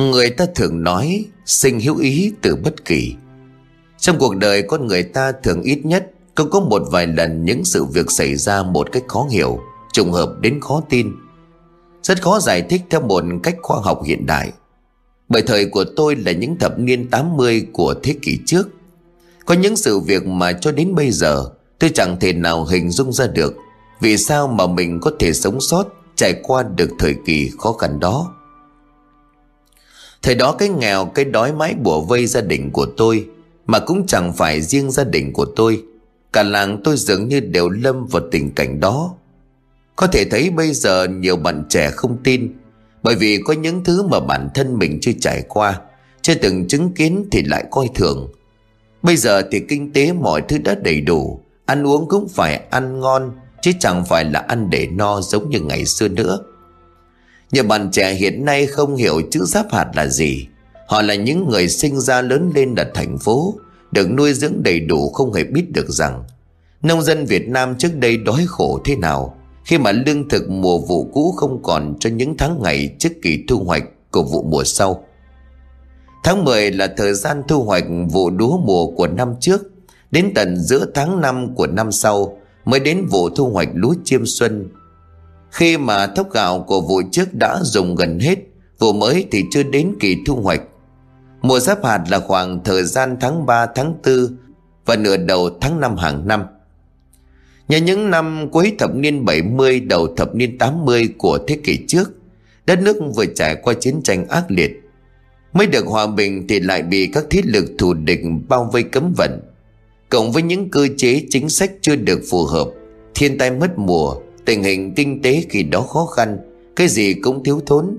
Người ta thường nói sinh hữu ý từ bất kỳ. Trong cuộc đời con người ta thường ít nhất Cũng có một vài lần những sự việc xảy ra một cách khó hiểu, Trùng hợp đến khó tin. Rất khó giải thích theo một cách khoa học hiện đại. Bởi thời của tôi là những thập niên 80 của thế kỷ trước. Có những sự việc mà cho đến bây giờ, Tôi chẳng thể nào hình dung ra được Vì sao mà mình có thể sống sót, Trải qua được thời kỳ khó khăn đó. Thời đó cái nghèo, cái đói mái bùa vây gia đình của tôi, Mà cũng chẳng phải riêng gia đình của tôi. Cả làng tôi dường như đều lâm vào tình cảnh đó. Có thể thấy bây giờ nhiều bạn trẻ không tin, Bởi vì có những thứ mà bản thân mình chưa trải qua, Chưa từng chứng kiến thì lại coi thường. Bây giờ thì kinh tế mọi thứ đã đầy đủ, Ăn uống cũng phải ăn ngon, Chứ chẳng phải là ăn để no giống như ngày xưa nữa nhiều bạn trẻ hiện nay không hiểu chữ giáp hạt là gì. Họ là những người sinh ra lớn lên ở thành phố, Được nuôi dưỡng đầy đủ không hề biết được rằng, Nông dân Việt Nam trước đây đói khổ thế nào, Khi mà lương thực mùa vụ cũ không còn cho những tháng ngày trước kỳ thu hoạch của vụ mùa sau. Tháng 10 là thời gian thu hoạch vụ lúa mùa của năm trước, Đến tận giữa tháng 5 của năm sau Mới đến vụ thu hoạch lúa chiêm xuân khi mà thóc gạo của vụ trước đã dùng gần hết, Vụ mới thì chưa đến kỳ thu hoạch. Mùa giáp hạt là khoảng thời gian tháng 3 tháng 4 Và nửa đầu tháng 5 hàng năm. Nhờ những năm cuối thập niên 70 đầu thập niên 80 của thế kỷ trước, Đất nước vừa trải qua chiến tranh ác liệt. Mới được hòa bình thì lại bị các thiết lực thù địch bao vây cấm vận. Cộng với những cơ chế chính sách chưa được phù hợp, Thiên tai mất mùa Tình hình kinh tế khi đó khó khăn, Cái gì cũng thiếu thốn.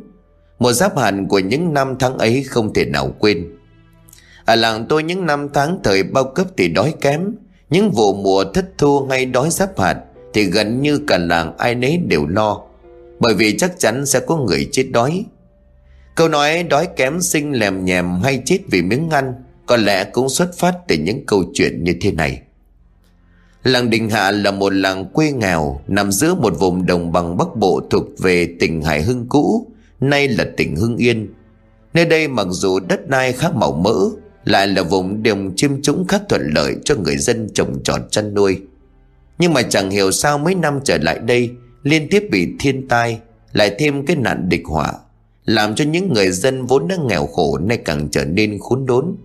Một giáp hạn của những năm tháng ấy không thể nào quên. Ở làng tôi những năm tháng thời bao cấp thì đói kém, Những vụ mùa thất thu hay đói giáp hạt Thì gần như cả làng ai nấy đều lo, Bởi vì chắc chắn sẽ có người chết đói. Câu nói đói kém sinh lèm nhèm hay chết vì miếng ăn Có lẽ cũng xuất phát từ những câu chuyện như thế này. Làng Đình Hạ là một làng quê nghèo nằm giữa một vùng đồng bằng Bắc Bộ thuộc về tỉnh Hải Hưng cũ, nay là tỉnh Hưng Yên. Nơi đây mặc dù đất đai khá màu mỡ, lại là vùng đồng chiêm trũng khá thuận lợi cho người dân trồng trọt chăn nuôi. Nhưng mà chẳng hiểu sao mấy năm trở lại đây liên tiếp bị thiên tai, lại thêm cái nạn địch họa, làm cho những người dân vốn đã nghèo khổ nay càng trở nên khốn đốn.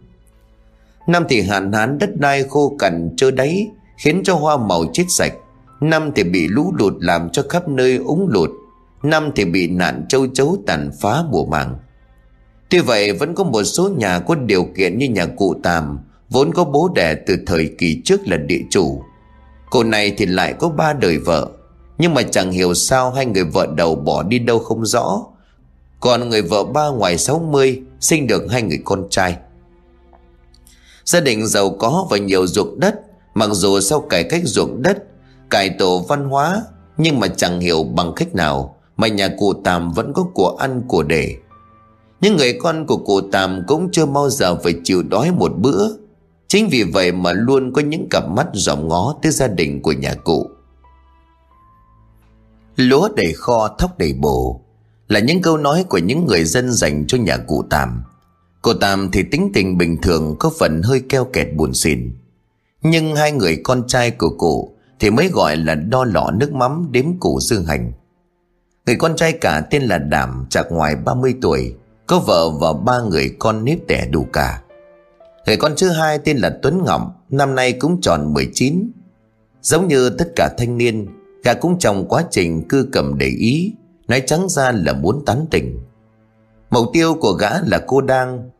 Năm thì hạn hán đất đai khô cằn trơ đáy, khiến cho hoa màu chết sạch. Năm thì bị lũ lụt làm cho khắp nơi úng lụt. Năm thì bị nạn châu chấu tàn phá mùa màng. Tuy vậy, vẫn có một số nhà có điều kiện như nhà cụ tàm, vốn có bố đẻ từ thời kỳ trước là địa chủ. Cô này thì lại có ba đời vợ. Nhưng mà chẳng hiểu sao hai người vợ đầu bỏ đi đâu không rõ. Còn người vợ ba ngoài 60 sinh được hai người con trai. Gia đình giàu có và nhiều ruộng đất Mặc dù sau cải cách ruộng đất, Cải tổ văn hóa, Nhưng mà chẳng hiểu bằng cách nào Mà nhà cụ Tàm vẫn có của ăn, của để. Những người con của cụ Tàm Cũng chưa bao giờ phải chịu đói một bữa. Chính vì vậy mà luôn có những cặp mắt dòm ngó tới gia đình của nhà cụ. Lúa đầy kho, thóc đầy bồ Là những câu nói của những người dân dành cho nhà cụ Tàm. Cụ Tàm thì tính tình bình thường, có phần hơi keo kẹt buồn xỉn nhưng hai người con trai của cụ Thì mới gọi là đo lọ nước mắm đếm củ dương hành. Người con trai cả tên là Đảm, chạc ngoài 30 tuổi, Có vợ và ba người con nếp tẻ đủ cả. Người con thứ hai tên là Tuấn Ngọc Năm nay cũng tròn 19 Giống như tất cả thanh niên Gà cũng trong quá trình cư cầm để ý, Nói trắng ra là muốn tán tỉnh. Mục tiêu của gã là cô đang.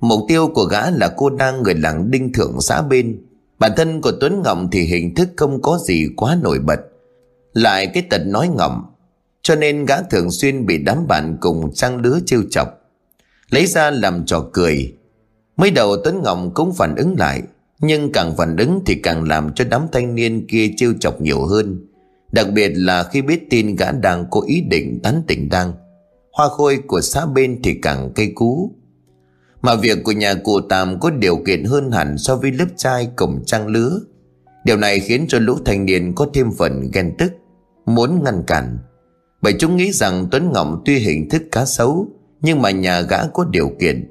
Mục tiêu của gã là cô đang, người làng đinh thượng xã bên. Bản thân của Tuấn Ngọng thì hình thức không có gì quá nổi bật. Lại cái tật nói ngọng, Cho nên gã thường xuyên bị đám bạn cùng trang lứa trêu chọc. Lấy ra làm trò cười. Mới đầu Tuấn Ngọng cũng phản ứng lại, Nhưng càng phản ứng thì càng làm cho đám thanh niên kia trêu chọc nhiều hơn. Đặc biệt là khi biết tin gã đang có ý định tán tỉnh đang Hoa khôi của xã bên thì càng cây cú mà việc của nhà cụ Tàm có điều kiện hơn hẳn so với lớp trai cổng trang lứa. Điều này khiến cho lũ thanh niên có thêm phần ghen tức, Muốn ngăn cản. Bởi chúng nghĩ rằng Tuấn Ngọc tuy hình thức cá xấu, Nhưng mà nhà gã có điều kiện.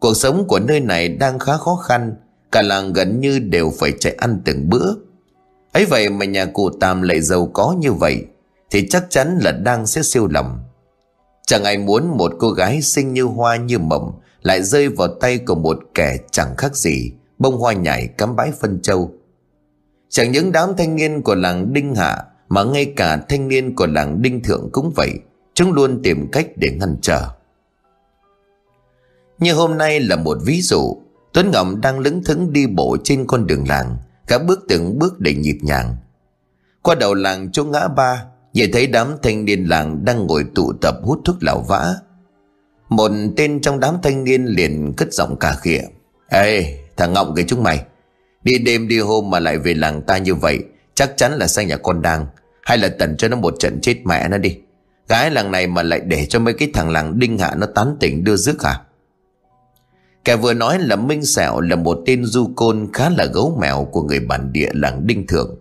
Cuộc sống của nơi này đang khá khó khăn, Cả làng gần như đều phải chạy ăn từng bữa. Ấy vậy mà nhà cụ Tam lại giàu có như vậy, Thì chắc chắn là đang sẽ siêu lòng. Chẳng ai muốn một cô gái xinh như hoa như mộng lại rơi vào tay của một kẻ chẳng khác gì Bông hoa nhảy cắm bãi phân châu. Chẳng những đám thanh niên của làng Đinh Hạ Mà ngay cả thanh niên của làng Đinh Thượng cũng vậy, Chúng luôn tìm cách để ngăn trở. Như hôm nay là một ví dụ, Tuấn ngậm đang lững thững đi bộ trên con đường làng, Cả bước từng bước đầy nhịp nhàng. Qua đầu làng chỗ ngã ba, Nhìn thấy đám thanh niên làng đang ngồi tụ tập hút thuốc lào vã. Một tên trong đám thanh niên liền cất giọng cà khịa. Ê thằng Ngọng cái chúng mày. Đi đêm đi hôm mà lại về làng ta như vậy Chắc chắn là sang nhà con đang. Hay là tần cho nó một trận chết mẹ nó đi. Gái làng này mà lại để cho mấy cái thằng làng đinh hạ nó tán tỉnh đưa rước hả? Kẻ vừa nói là Minh Sẹo là một tên du côn khá là gấu mèo của người bản địa làng Đinh Thượng.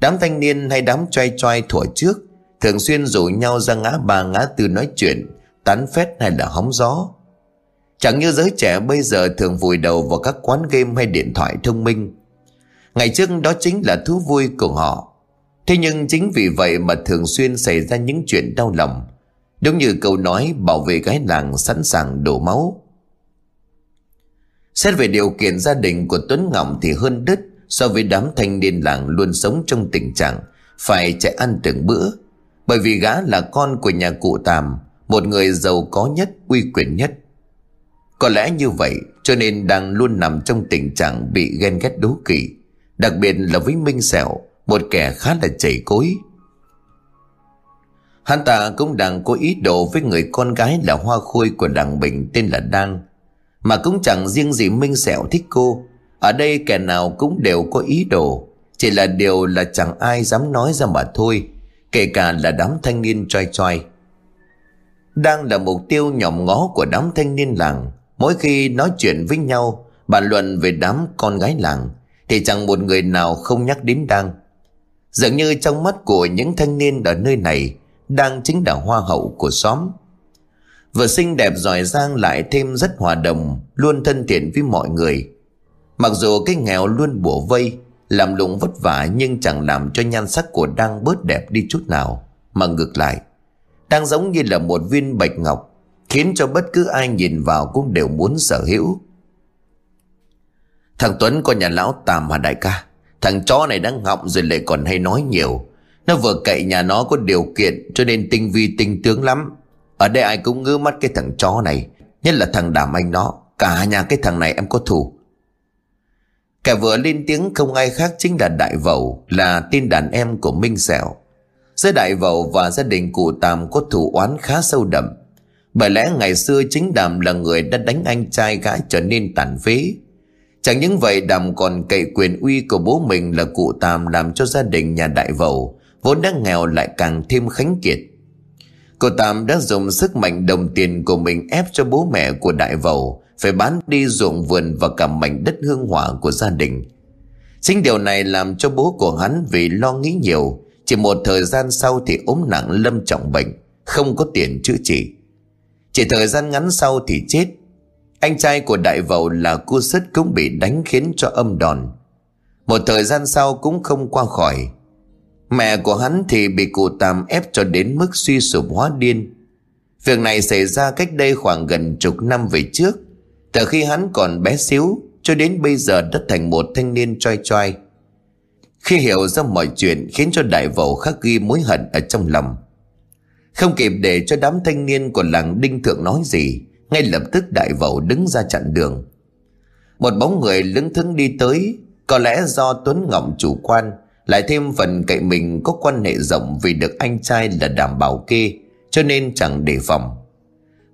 Đám thanh niên hay đám choai choai thủa trước thường xuyên rủ nhau ra ngã ba ngã tư nói chuyện, tán phét hay là hóng gió. Chẳng như giới trẻ bây giờ thường vùi đầu vào các quán game hay điện thoại thông minh. Ngày trước đó chính là thú vui của họ. Thế nhưng chính vì vậy mà thường xuyên xảy ra những chuyện đau lòng. Đúng như câu nói bảo vệ gái làng sẵn sàng đổ máu. Xét về điều kiện gia đình của Tuấn Ngọng thì hơn đứt so với đám thanh niên làng luôn sống trong tình trạng phải chạy ăn từng bữa. Bởi vì gã là con của nhà cụ Tàm, một người giàu có nhất, uy quyền nhất. Có lẽ như vậy cho nên đang luôn nằm trong tình trạng bị ghen ghét đố kỵ. Đặc biệt là với Minh Sẹo, một kẻ khá là chảy cối. Hắn ta cũng đang có ý đồ với người con gái là hoa khôi của đảng Bình tên là Đăng. Mà cũng chẳng riêng gì Minh Sẹo thích cô Ở đây kẻ nào cũng đều có ý đồ Chỉ là điều là chẳng ai dám nói ra mà thôi Kể cả là đám thanh niên choi choi đang là mục tiêu nhòm ngó của đám thanh niên làng. Mỗi khi nói chuyện với nhau, Bàn luận về đám con gái làng, Thì chẳng một người nào không nhắc đến Đang Dường như trong mắt của những thanh niên ở nơi này Đang chính là hoa hậu của xóm. Vừa xinh đẹp giỏi giang lại thêm rất hòa đồng, Luôn thân thiện với mọi người. Mặc dù cái nghèo luôn bủa vây, Làm lụng vất vả nhưng chẳng làm cho nhan sắc của Đăng bớt đẹp đi chút nào, Mà ngược lại. Đang giống như là một viên bạch ngọc, Khiến cho bất cứ ai nhìn vào cũng đều muốn sở hữu. Thằng Tuấn con nhà lão tàm hả đại ca? Thằng chó này đang ngọng rồi lại còn hay nói nhiều. Nó vừa cậy nhà nó có điều kiện Cho nên tinh vi tinh tướng lắm. Ở đây ai cũng ngứa mắt cái thằng chó này, Nhất là thằng đàm anh nó. Cả nhà cái thằng này em có thù. Kẻ vừa lên tiếng không ai khác chính là Đại Vậu Là tin đàn em của Minh Sẹo. Giữa Đại Vậu và gia đình cụ Tàm có thù oán khá sâu đậm. Bởi lẽ ngày xưa chính Đàm là người đã đánh anh trai gã trở nên tàn phế. Chẳng những vậy Đàm còn cậy quyền uy của bố mình là cụ Tàm làm cho gia đình nhà Đại Vậu Vốn đã nghèo lại càng thêm khánh kiệt. Cô Tam đã dùng sức mạnh đồng tiền của mình ép cho bố mẹ của đại vầu phải bán đi ruộng vườn và cả mảnh đất hương hỏa của gia đình. Chính điều này làm cho bố của hắn vì lo nghĩ nhiều, chỉ một thời gian sau thì ốm nặng lâm trọng bệnh, không có tiền chữa trị. Chỉ thời gian ngắn sau thì chết. Anh trai của đại vầu là cu sứt cũng bị đánh khiến cho âm đòn. Một thời gian sau cũng không qua khỏi, Mẹ của hắn thì bị cụ Tam ép cho đến mức suy sụp hóa điên. Việc này xảy ra cách đây khoảng gần chục năm về trước. Từ khi hắn còn bé xíu cho đến bây giờ đã thành một thanh niên choi choi. Khi hiểu ra mọi chuyện khiến cho đại vẩu khắc ghi mối hận ở trong lòng. Không kịp để cho đám thanh niên của làng Đinh Thượng nói gì, ngay lập tức đại vẩu đứng ra chặn đường. Một bóng người lững thững đi tới, có lẽ do Tuấn ngọng chủ quan, lại thêm phần cậy mình có quan hệ rộng vì được anh trai là đảm bảo kê Cho nên chẳng đề phòng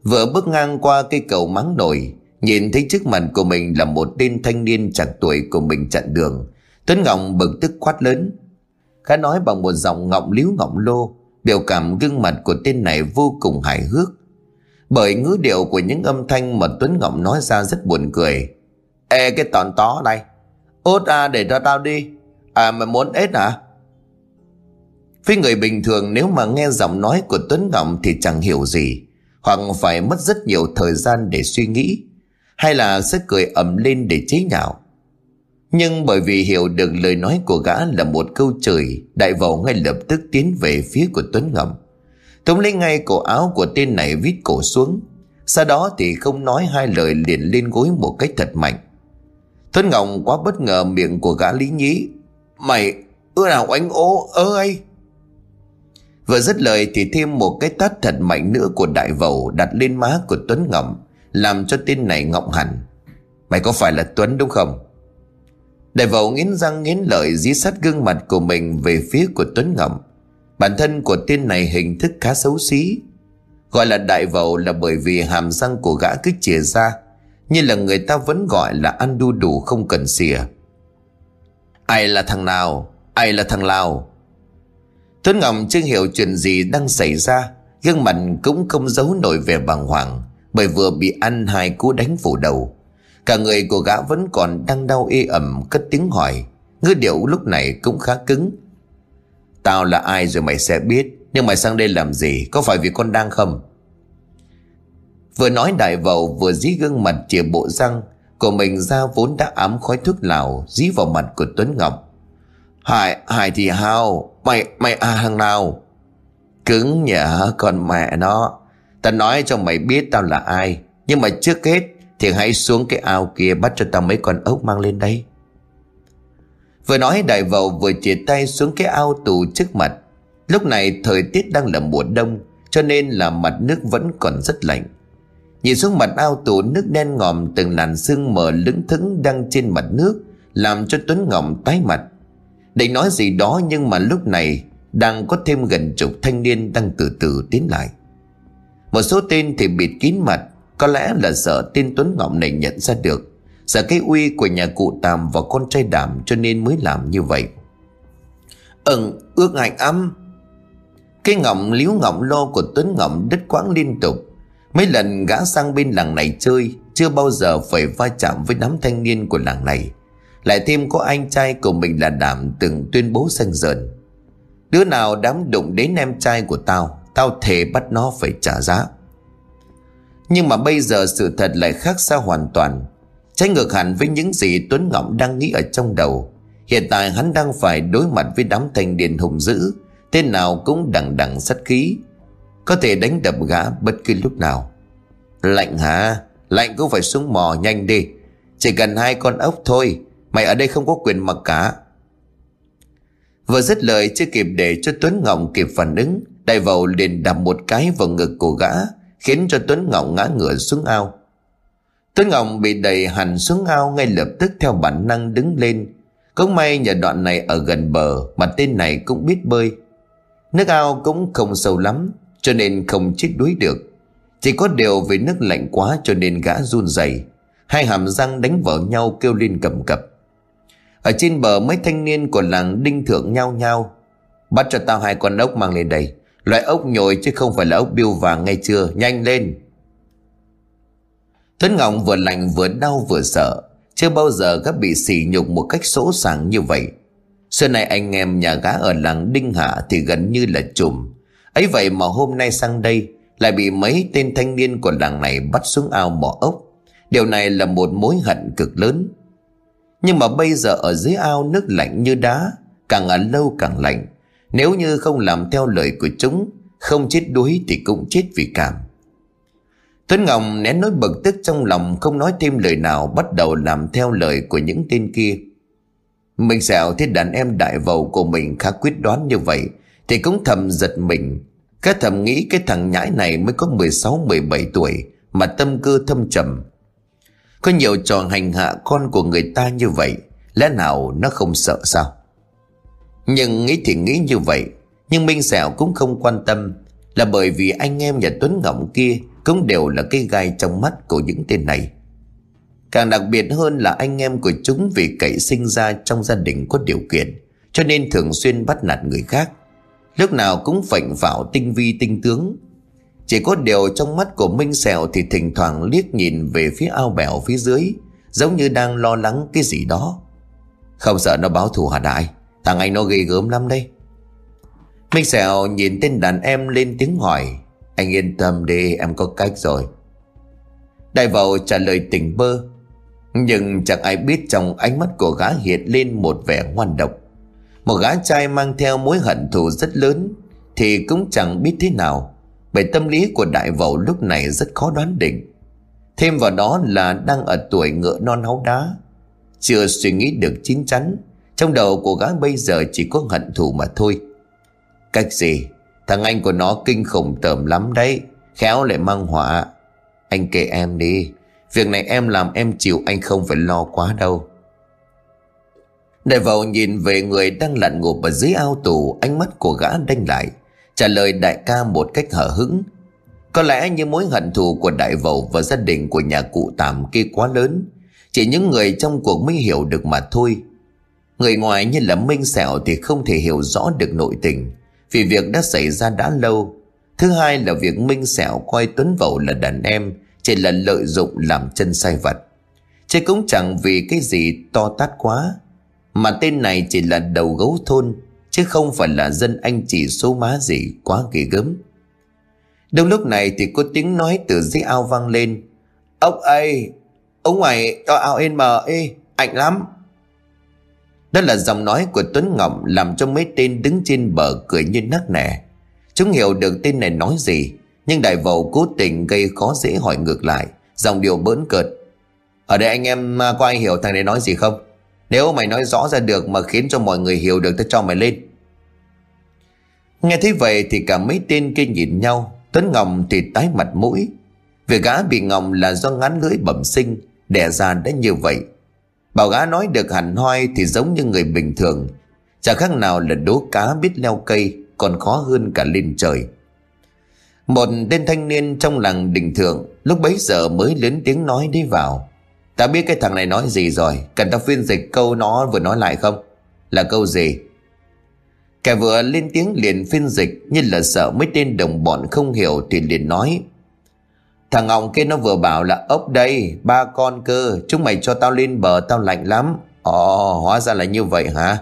Vừa bước ngang qua cây cầu mắng nổi Nhìn thấy trước mặt của mình là một tên thanh niên chẳng tuổi của mình chặn đường Tuấn Ngọc bực tức quát lớn. Khá nói bằng một giọng ngọng líu ngọng lô Biểu cảm gương mặt của tên này vô cùng hài hước. Bởi ngữ điệu của những âm thanh mà Tuấn Ngọc nói ra rất buồn cười. Ê cái tòn tó này, Ốt à để cho tao đi. À mà muốn ếch à Với người bình thường nếu mà nghe giọng nói của Tuấn Ngọc thì chẳng hiểu gì Hoặc phải mất rất nhiều thời gian để suy nghĩ Hay là sẽ cười ầm lên để chế nhạo. Nhưng bởi vì hiểu được lời nói của gã là một câu trời Đại vào ngay lập tức tiến về phía của Tuấn Ngầm. Tống lấy ngay cổ áo của tên này vít cổ xuống. Sau đó thì không nói hai lời liền lên gối một cách thật mạnh. Tuấn ngọng quá bất ngờ miệng của gã lý nhí. Mày, ưa nào oánh ố ơi Vừa dứt lời thì thêm một cái tát thật mạnh nữa của đại vầu đặt lên má của Tuấn ngọng Làm cho tên này ngọng hẳn. Mày có phải là Tuấn đúng không? Đại vẩu nghiến răng nghiến lợi dí sát gương mặt của mình về phía của Tuấn Ngọc. Bản thân của tên này hình thức khá xấu xí. Gọi là đại vẩu là bởi vì hàm răng của gã cứ chìa ra, Như là người ta vẫn gọi là ăn đu đủ không cần xìa. Ai là thằng nào? Ai là thằng Lào? Tuấn Ngọc chưa hiểu chuyện gì đang xảy ra, Gương mặt cũng không giấu nổi vẻ bàng hoàng, Bởi vừa bị ăn hai cú đánh phủ đầu. Cả người của gã vẫn còn đang đau ê ẩm cất tiếng hỏi. Ngư điệu lúc này cũng khá cứng. Tao là ai rồi mày sẽ biết Nhưng mày sang đây làm gì? Có phải vì con đang không? Vừa nói đại vầu vừa dí gương mặt chìa bộ răng Của mình ra vốn đã ám khói thuốc lào Dí vào mặt của Tuấn Ngọc. Hải, Hải thì hao Mày, mày à thằng nào? Cứng nhở con mẹ nó. Tao nói cho mày biết tao là ai Nhưng mà trước hết thì hãy xuống cái ao kia Bắt cho tao mấy con ốc mang lên đây. Vừa nói, đại vậu vừa chìa tay xuống cái ao tù trước mặt. Lúc này thời tiết đang là mùa đông, Cho nên là mặt nước vẫn còn rất lạnh. Nhìn xuống mặt ao tù, nước đen ngòm Từng làn sương mờ lững thững đang trên mặt nước, Làm cho Tuấn ngọng tái mặt. Định nói gì đó nhưng mà lúc này Đang có thêm gần chục thanh niên đang từ từ tiến lại. Một số tên thì bịt kín mặt có lẽ là sợ tên Tuấn Ngọc này nhận ra được. Sợ cái uy của nhà cụ Tàm và con trai Đảm cho nên mới làm như vậy. Ừ ước hạnh âm Cái ngọng liếu ngọng lo của Tuấn Ngọc đứt quãng liên tục. Mấy lần gã sang bên làng này chơi, Chưa bao giờ phải va chạm với đám thanh niên của làng này. Lại thêm có anh trai của mình là Đảm từng tuyên bố xanh dần. Đứa nào dám đụng đến em trai của tao Tao thề bắt nó phải trả giá. Nhưng mà bây giờ sự thật lại khác xa hoàn toàn. Trái ngược hẳn với những gì Tuấn Ngọng đang nghĩ ở trong đầu. Hiện tại hắn đang phải đối mặt với đám thanh niên hùng dữ. Tên nào cũng đằng đằng sắt khí. Có thể đánh đập gã bất cứ lúc nào. Lạnh hả? Lạnh cũng phải xuống mò nhanh đi. Chỉ cần hai con ốc thôi. Mày ở đây không có quyền mặc cả. Vừa dứt lời, chưa kịp để cho Tuấn Ngọng kịp phản ứng, Đại vầu liền đập một cái vào ngực của gã. Khiến cho Tuấn Ngọc ngã ngửa xuống ao Tuấn Ngọc bị đẩy hẳn xuống ao ngay lập tức theo bản năng đứng lên. Cũng may nhờ đoạn này ở gần bờ, mà tên này cũng biết bơi. Nước ao cũng không sâu lắm, cho nên không chết đuối được. Chỉ có điều vì nước lạnh quá cho nên gã run rẩy Hai hàm răng đánh vào nhau kêu lên cầm cập. Ở trên bờ mấy thanh niên của làng đinh thượng nhau nhau. Bắt cho tao hai con ốc mang lên đây. Loại ốc nhồi chứ không phải là ốc biêu vàng ngay chưa. Nhanh lên. Tuấn Ngọc vừa lạnh, vừa đau, vừa sợ. Chưa bao giờ gã bị sỉ nhục một cách sỗ sàng như vậy. Xưa nay anh em nhà gã ở làng Đinh Hạ thì gần như là chùm. Ấy vậy mà hôm nay sang đây, Lại bị mấy tên thanh niên của làng này bắt xuống ao mỏ ốc. Điều này là một mối hận cực lớn. Nhưng mà bây giờ ở dưới ao nước lạnh như đá, Càng ở lâu càng lạnh. Nếu như không làm theo lời của chúng, Không chết đuối thì cũng chết vì cảm Tuấn Ngọc nén nỗi bực tức trong lòng, không nói thêm lời nào, bắt đầu làm theo lời của những tên kia. Mình xẻo thấy đàn em đại vầu của mình khá quyết đoán như vậy, thì cũng thầm giật mình. Các thầm nghĩ cái thằng nhãi này mới có 16-17 tuổi, mà tâm cơ thâm trầm. Có nhiều trò hành hạ con của người ta như vậy, lẽ nào nó không sợ sao? Nhưng nghĩ thì nghĩ như vậy nhưng Minh Sẹo cũng không quan tâm là bởi vì anh em nhà Tuấn ngọng kia cũng đều là cái gai trong mắt của những tên này. Càng đặc biệt hơn là anh em của chúng vì cậy sinh ra trong gia đình có điều kiện, cho nên thường xuyên bắt nạt người khác. Lúc nào cũng phảnh vào tinh vi tinh tướng. Chỉ có điều trong mắt của Minh Sẹo thì thỉnh thoảng liếc nhìn về phía ao bèo phía dưới, giống như đang lo lắng cái gì đó. Không sợ nó báo thù hả đại, thằng anh nó ghê gớm lắm đây. Minh Sẹo nhìn tên đàn em lên tiếng hỏi. Anh yên tâm đi, em có cách rồi. Đại vào trả lời tỉnh bơ. Nhưng chẳng ai biết trong ánh mắt của gã hiện lên một vẻ ngoan độc. Một gã trai mang theo mối hận thù rất lớn Thì cũng chẳng biết thế nào. Bởi tâm lý của đại vẩu lúc này rất khó đoán định. Thêm vào đó là đang ở tuổi ngựa non háu đá. Chưa suy nghĩ được chín chắn. Trong đầu của gã bây giờ chỉ có hận thù mà thôi. Cách gì? Thằng anh của nó kinh khủng tởm lắm đấy. Khéo lại mang họa. Anh kệ em đi. Việc này em làm em chịu, anh không phải lo quá đâu. Đại vào nhìn về người đang lặn ngụp ở dưới ao tù. Ánh mắt của gã đanh lại. Trả lời đại ca một cách hở hững. Có lẽ như mối hận thù của đại vầu và gia đình của nhà cụ tạm kia quá lớn. Chỉ những người trong cuộc mới hiểu được mà thôi. Người ngoài như là Minh Sẹo thì không thể hiểu rõ được nội tình. Vì việc đã xảy ra đã lâu. Thứ hai là việc Minh Sẹo coi Tuấn Vậu là đàn em, Chỉ là lợi dụng làm chân sai vật Chứ cũng chẳng vì cái gì to tát quá. Mà tên này chỉ là đầu gấu thôn, Chứ không phải là dân anh chỉ số má gì quá ghê gớm. Đúng lúc này thì có tiếng nói từ dưới ao vang lên. Ông ơi, Ông ngoài cho ao ên mờ ê Ảnh lắm. Đó là giọng nói của Tuấn Ngọc Làm cho mấy tên đứng trên bờ cười như nắc nẻ. Chúng hiểu được tên này nói gì, Nhưng đại vầu cố tình gây khó dễ hỏi ngược lại Dòng điều bỡn cợt. Ở đây anh em à, có ai hiểu thằng này nói gì không? Nếu mày nói rõ ra được Mà khiến cho mọi người hiểu được, tao cho mày lên. Nghe thấy vậy thì cả mấy tên kia nhìn nhau, Tuấn Ngọc thì tái mặt mũi. Việc gã bị Ngọc là do ngắn lưỡi bẩm sinh Đẻ ra đã như vậy. Bảo gã nói được hẳn hoi Thì giống như người bình thường. Chả khác nào là đố cá biết leo cây, Còn khó hơn cả lên trời. Một tên thanh niên trong làng đình thượng Lúc bấy giờ mới lớn tiếng nói đi vào. Ta biết cái thằng này nói gì rồi, Cần ta phiên dịch câu nó vừa nói lại không? Là câu gì? Kẻ vừa lên tiếng liền phiên dịch, Như là sợ mấy tên đồng bọn không hiểu Thì liền nói Thằng ngọng kia nó vừa bảo là, ốc đây, Ba con cơ, Chúng mày cho tao lên bờ, tao lạnh lắm. Ồ, hóa ra là như vậy hả?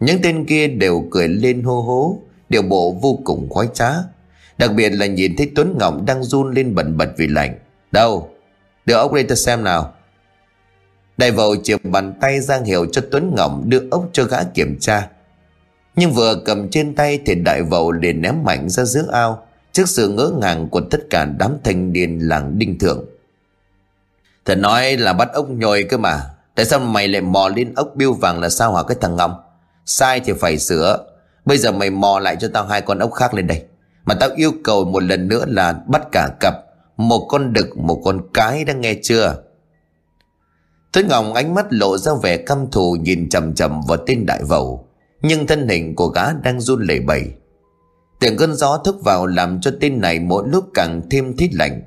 Những tên kia đều cười lên hô hố, Điều bộ vô cùng khoái trá. Đặc biệt là nhìn thấy Tuấn Ngọng đang run lên bẩn bật vì lạnh. Đâu, Đưa ốc đây ta xem nào. Đại vầu chìa bàn tay giang hiệu cho Tuấn Ngọng đưa ốc cho gã kiểm tra. Nhưng vừa cầm trên tay thì đại vầu liền ném mạnh ra giữa ao trước sự ngỡ ngàng của tất cả đám thanh niên làng đinh thượng. Thật nói là bắt ốc nhồi cơ mà. Tại sao mày lại mò lên ốc biêu vàng là sao hả cái thằng ngọc Sai thì phải sửa. Bây giờ mày mò lại cho tao hai con ốc khác lên đây. Mà tao yêu cầu một lần nữa là bắt cả cặp. Một con đực, một con cái đã nghe chưa? Tuấn Ngọc ánh mắt lộ ra vẻ căm thù nhìn chầm chầm vào tên đại vầu. Nhưng thân hình của gã đang run lẩy bẩy Tiếng cơn gió thức vào làm cho tên này mỗi lúc càng thêm thít lạnh.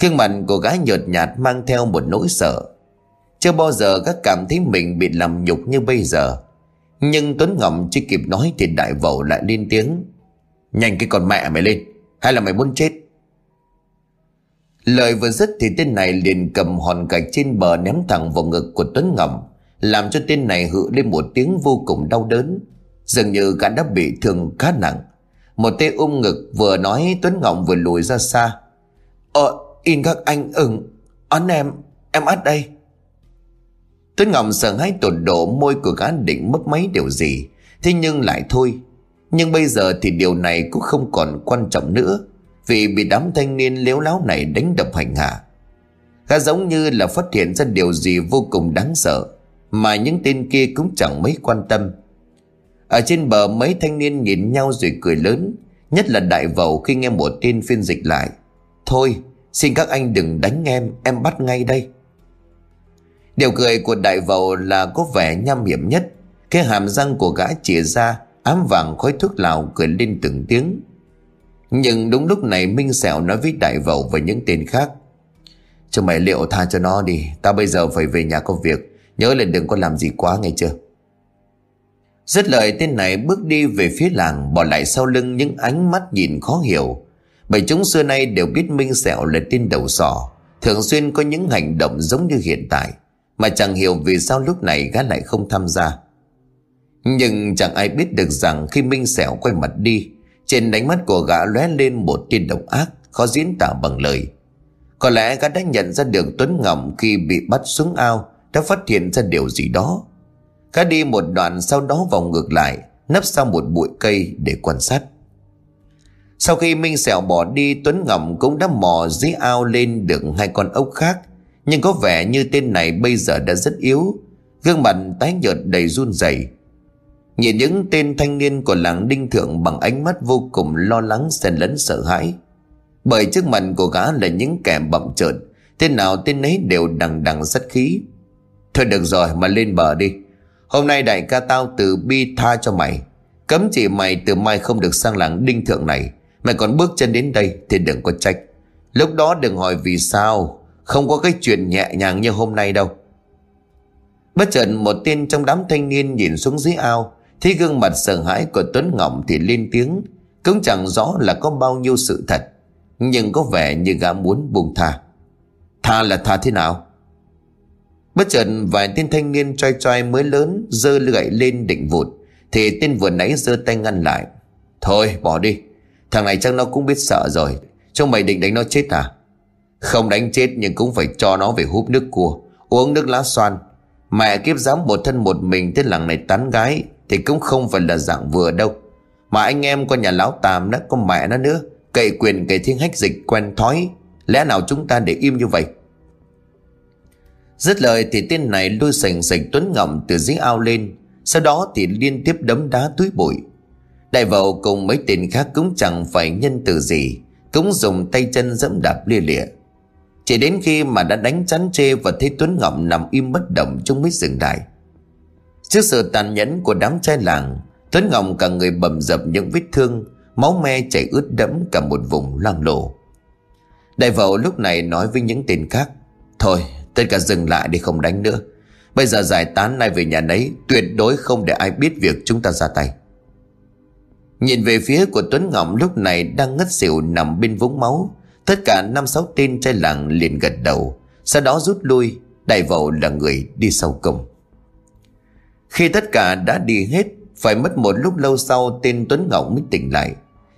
Khương mặt của gái nhợt nhạt mang theo một nỗi sợ. Chưa bao giờ các cảm thấy mình bị làm nhục như bây giờ. Nhưng Tuấn Ngọc chưa kịp nói thì đại vẩu lại lên tiếng. Nhanh cái con mẹ mày lên, Hay là mày muốn chết? Lời vừa dứt thì tên này liền cầm hòn gạch trên bờ ném thẳng vào ngực của Tuấn Ngọc, làm cho tên này hự lên một tiếng vô cùng đau đớn. Dường như gã đã bị thương khá nặng một tay ôm ngực vừa nói tuấn Ngọng vừa lùi ra xa. Ờ in các anh ưng ấn em em ắt đây. Tuấn Ngọng sợ hãi tột độ, môi của gã định mất mấy điều gì. Thế nhưng lại thôi. Nhưng bây giờ thì điều này cũng không còn quan trọng nữa, vì bị đám thanh niên liếu láo này đánh đập hành hạ. Gã giống như là phát hiện ra điều gì vô cùng đáng sợ, mà những tên kia cũng chẳng mấy quan tâm. Ở trên bờ, mấy thanh niên nhìn nhau rồi cười lớn, Nhất là đại vầu khi nghe một tên phiên dịch lại. Thôi, xin các anh đừng đánh em Em bắt ngay đây. Điều cười của đại vầu là có vẻ nham hiểm nhất. Cái hàm răng của gã chìa ra, Ám vàng khói thuốc lào cười lên từng tiếng. Nhưng đúng lúc này Minh Sẹo nói với đại vầu và những tên khác. Cho mày liệu tha cho nó đi Ta bây giờ phải về nhà có việc. Nhớ là đừng có làm gì quá nghe chưa? Dứt lời, tên này bước đi về phía làng, Bỏ lại sau lưng những ánh mắt nhìn khó hiểu. Bởi chúng xưa nay đều biết Minh Sẹo là tên đầu sỏ. Thường xuyên có những hành động giống như hiện tại, Mà chẳng hiểu vì sao lúc này gã lại không tham gia. Nhưng chẳng ai biết được rằng khi Minh Sẹo quay mặt đi, Trên đánh mắt của gã lóe lên một tia độc ác, Khó diễn tả bằng lời. Có lẽ gã đã nhận ra được Tuấn Ngọc Khi bị bắt xuống ao, Đã phát hiện ra điều gì đó. Khá đi một đoạn sau đó vòng ngược lại Nấp sau một bụi cây để quan sát Sau khi Minh Sẹo bỏ đi Tuấn Ngọc cũng đã mò dưới ao lên được hai con ốc khác Nhưng có vẻ như tên này bây giờ đã rất yếu Gương mặt tái nhợt đầy run rẩy Nhìn những tên thanh niên của làng Đinh Thượng bằng ánh mắt vô cùng lo lắng xen lẫn sợ hãi. Bởi trước mặt của gã là những kẻ bậm trợn, tên nào tên ấy đều đằng đằng sắt khí. Thôi được rồi mà lên bờ đi. Hôm nay đại ca tao từ bi tha cho mày. Cấm chỉ mày từ mai không được sang làng Đinh Thượng này. Mày còn bước chân đến đây thì đừng có trách. Lúc đó đừng hỏi vì sao, không có cái chuyện nhẹ nhàng như hôm nay đâu. Bất chợt một tên trong đám thanh niên nhìn xuống dưới ao Thấy gương mặt sợ hãi của Tuấn Ngọng thì lên tiếng Cũng chẳng rõ là có bao nhiêu sự thật Nhưng có vẻ như gã muốn buông tha Tha là tha thế nào Bất chợt vài tên thanh niên trai trai mới lớn giơ gậy lên định vụt. Thì tên vừa nãy giơ tay ngăn lại. Thôi, bỏ đi. Thằng này chắc nó cũng biết sợ rồi. Trong mày định đánh nó chết à? Không đánh chết nhưng cũng phải cho nó về húp nước cua, Uống nước lá xoan. Mẹ kiếp dám một thân một mình Tên làng này tán gái thì cũng không phải là dạng vừa đâu. Mà anh em con nhà lão tàm đó Có mẹ nó nữa, Cậy quyền cậy thiên hách dịch quen thói. Lẽ nào chúng ta để im như vậy? Dứt lời thì tên này lôi sành sạch Tuấn ngọng từ dưới ao lên, Sau đó thì liên tiếp đấm đá túi bụi. Đại vậu cùng mấy tên khác cũng chẳng phải nhân từ gì, Cũng dùng tay chân dẫm đạp lia lịa. Chỉ đến khi mà đã đánh chắn chê Và thấy Tuấn ngọng nằm im bất động Chúng mới dừng lại Trước sự tàn nhẫn của đám trai làng, Tuấn ngọng cả người bầm dập những vết thương, Máu me chảy ướt đẫm cả một vùng loang lổ. Đại vậu lúc này nói với những tên khác, Thôi tất cả dừng lại để không đánh nữa. Bây giờ giải tán nay về nhà nấy, Tuyệt đối không để ai biết việc chúng ta ra tay. Nhìn về phía của Tuấn Ngọng lúc này đang ngất xỉu nằm bên vũng máu. Tất cả năm sáu tên trai làng liền gật đầu, Sau đó rút lui Đại vậu là người đi sau cùng. Khi tất cả đã đi hết, Phải mất một lúc lâu sau Tên Tuấn Ngọng mới tỉnh lại.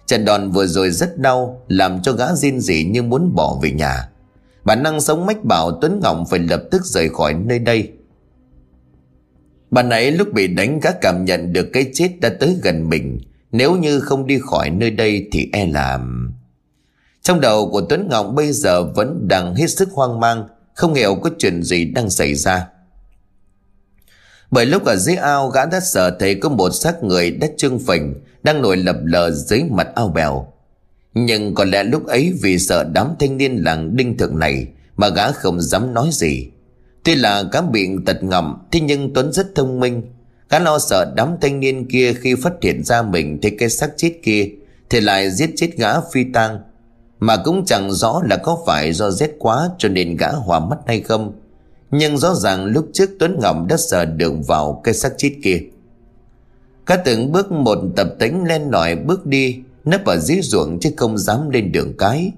Trận đòn vừa rồi rất đau, Làm cho gã riêng gì như muốn bỏ về nhà. Bản năng sống mách bảo Tuấn Ngọc phải lập tức rời khỏi nơi đây. Bà nãy lúc bị đánh gã cảm nhận được cái chết đã tới gần mình. Nếu như không đi khỏi nơi đây thì e làm. Trong đầu của Tuấn Ngọc bây giờ vẫn đang hết sức hoang mang, Không hiểu có chuyện gì đang xảy ra. Bởi lúc ở dưới ao, gã đã sợ thấy có một xác người đã trương phình, Đang nổi lập lờ dưới mặt ao bèo. Nhưng có lẽ lúc ấy vì sợ đám thanh niên làng đinh thượng này Mà gã không dám nói gì. Tuy là gã bị tật ngầm, Thế nhưng Tuấn rất thông minh. Gã lo sợ đám thanh niên kia khi phát hiện ra mình thấy cái xác chết kia, Thì lại giết chết gã phi tang. Mà cũng chẳng rõ là có phải do rét quá cho nên gã hòa mắt hay không. Nhưng rõ ràng lúc trước Tuấn Ngọc đã sờ đường vào cây xác chết kia. Cả từng bước một tập tính lên nổi bước đi Nấp ở dưới ruộng chứ không dám lên đường cái.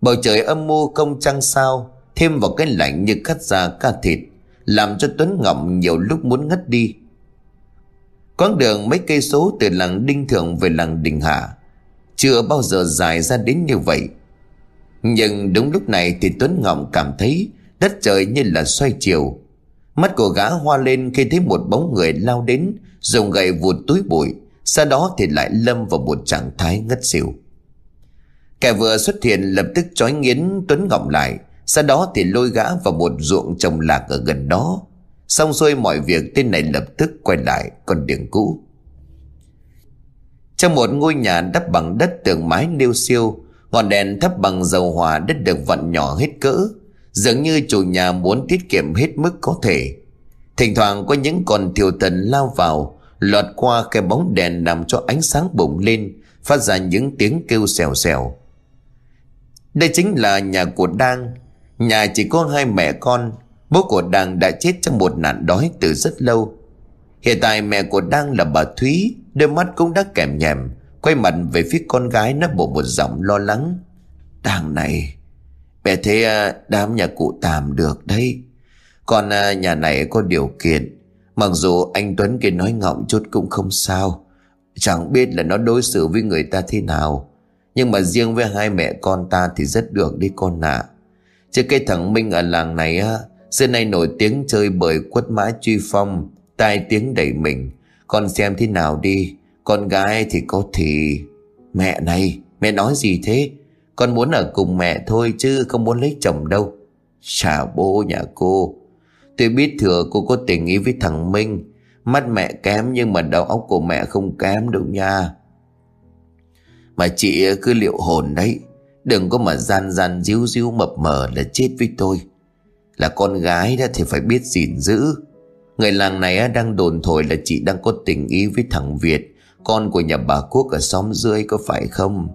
Bầu trời âm mưu không trăng sao, Thêm vào cái lạnh như cắt da ca thịt, Làm cho Tuấn ngậm nhiều lúc muốn ngất đi. Quãng đường mấy cây số từ làng Đinh Thượng về làng Đình Hạ, Chưa bao giờ dài ra đến như vậy. Nhưng đúng lúc này thì Tuấn ngậm cảm thấy Đất trời như là xoay chiều. Mắt của gã hoa lên khi thấy một bóng người lao đến, Dùng gậy vụt túi bụi. Sau đó thì lại lâm vào một trạng thái ngất xỉu. Kẻ vừa xuất hiện lập tức trói nghiến Tuấn Ngọc lại, Sau đó thì lôi gã vào một ruộng trồng lạc ở gần đó. Xong xuôi mọi việc, tên này lập tức quay lại con đường cũ. Trong một ngôi nhà đắp bằng đất tường mái nêu siêu, Ngọn đèn thấp bằng dầu hỏa đất được vặn nhỏ hết cỡ, Dường như chủ nhà muốn tiết kiệm hết mức có thể. Thỉnh thoảng có những con thiều thần lao vào Lọt qua cái bóng đèn làm cho ánh sáng bùng lên, Phát ra những tiếng kêu xèo xèo. Đây chính là nhà của Đang. Nhà chỉ có hai mẹ con, Bố của Đang đã chết trong một nạn đói từ rất lâu. Hiện tại mẹ của Đang là bà Thúy, Đôi mắt cũng đã kèm nhèm, Quay mặt về phía con gái nó bộ một giọng lo lắng. Đang này, Mẹ thấy à, đám nhà cụ tạm được đấy. Còn à, nhà này có điều kiện. Mặc dù anh Tuấn kia nói ngọng chút cũng không sao, Chẳng biết là nó đối xử với người ta thế nào. Nhưng mà riêng với hai mẹ con ta thì rất được đi con ạ. À. Chứ cái thằng Minh ở làng này á, Xưa nay nổi tiếng chơi bởi quất mã truy phong, Tai tiếng đẩy mình. Con xem thế nào đi, Con gái thì có thì. Mẹ này, mẹ nói gì thế? Con muốn ở cùng mẹ thôi chứ không muốn lấy chồng đâu. Chà bố nhà cô Tôi biết thừa cô có tình ý với thằng Minh, Mắt mẹ kém nhưng mà đầu óc của mẹ không kém đâu nha. Mà chị cứ liệu hồn đấy, Đừng có mà gian gian díu díu mập mờ là chết với tôi. Là con gái đó thì phải biết gìn giữ. Người làng này đang đồn thổi là chị đang có tình ý với thằng Việt, Con của nhà bà Quốc ở xóm dưới có phải không?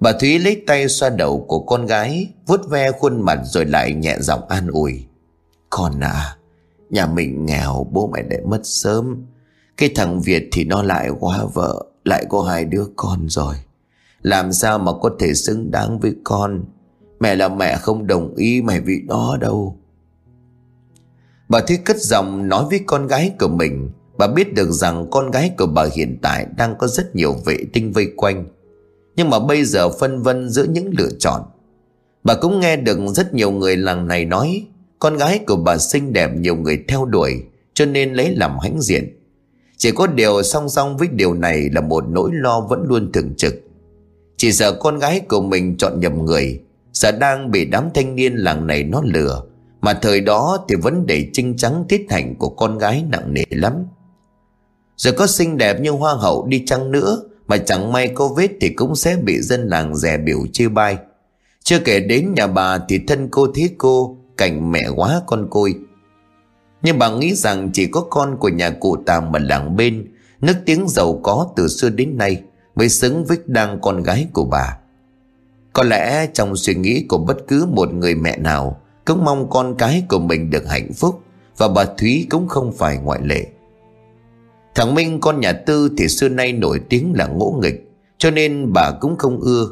Bà Thúy lấy tay xoa đầu của con gái, vuốt ve khuôn mặt rồi lại nhẹ giọng an ủi. Con à Nhà mình nghèo, bố mẹ lại mất sớm. Cái thằng Việt thì nó lại quá vợ, Lại có hai đứa con rồi. Làm sao mà có thể xứng đáng với con? Mẹ là mẹ không đồng ý mày vì nó đâu. Bà Thúy cất giọng nói với con gái của mình. Bà biết được rằng con gái của bà hiện tại đang có rất nhiều vệ tinh vây quanh. Nhưng mà bây giờ phân vân giữa những lựa chọn. Bà cũng nghe được rất nhiều người làng này nói con gái của bà xinh đẹp nhiều người theo đuổi, Cho nên lấy làm hãnh diện. Chỉ có điều song song với điều này là một nỗi lo vẫn luôn thường trực. Chỉ sợ con gái của mình chọn nhầm người Sợ đang bị đám thanh niên làng này nó lừa, Mà thời đó thì vấn đề trinh trắng tiết hạnh của con gái nặng nề lắm. Rồi có xinh đẹp như hoa hậu đi chăng nữa, Mà chẳng may có vết thì cũng sẽ bị dân làng rẻ biểu chê bai. Chưa kể đến nhà bà thì thân cô thế cô Cảnh mẹ quá con côi. Nhưng bà nghĩ rằng chỉ có con của nhà cụ tàm mà làng bên, Nước tiếng giàu có từ xưa đến nay Mới xứng với đang con gái của bà. Có lẽ trong suy nghĩ của bất cứ một người mẹ nào, Cũng mong con cái của mình được hạnh phúc Và bà Thúy cũng không phải ngoại lệ. Thằng Minh, con nhà Tư thì xưa nay nổi tiếng là ngỗ nghịch, Cho nên bà cũng không ưa.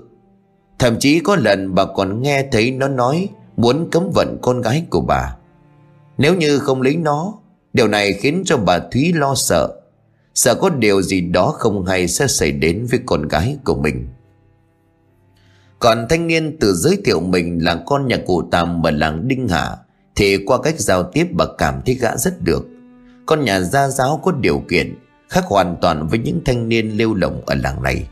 Thậm chí có lần bà còn nghe thấy nó nói Muốn cấm vận con gái của bà. Nếu như không lấy nó, Điều này khiến cho bà Thúy lo sợ. Sợ có điều gì đó không hay sẽ xảy đến với con gái của mình. Còn thanh niên tự giới thiệu mình là con nhà cụ Tàm ở làng Đinh Hạ, Thì qua cách giao tiếp bà cảm thấy gã rất được. Con nhà gia giáo có điều kiện, Khác hoàn toàn với những thanh niên lêu lỏng ở làng này.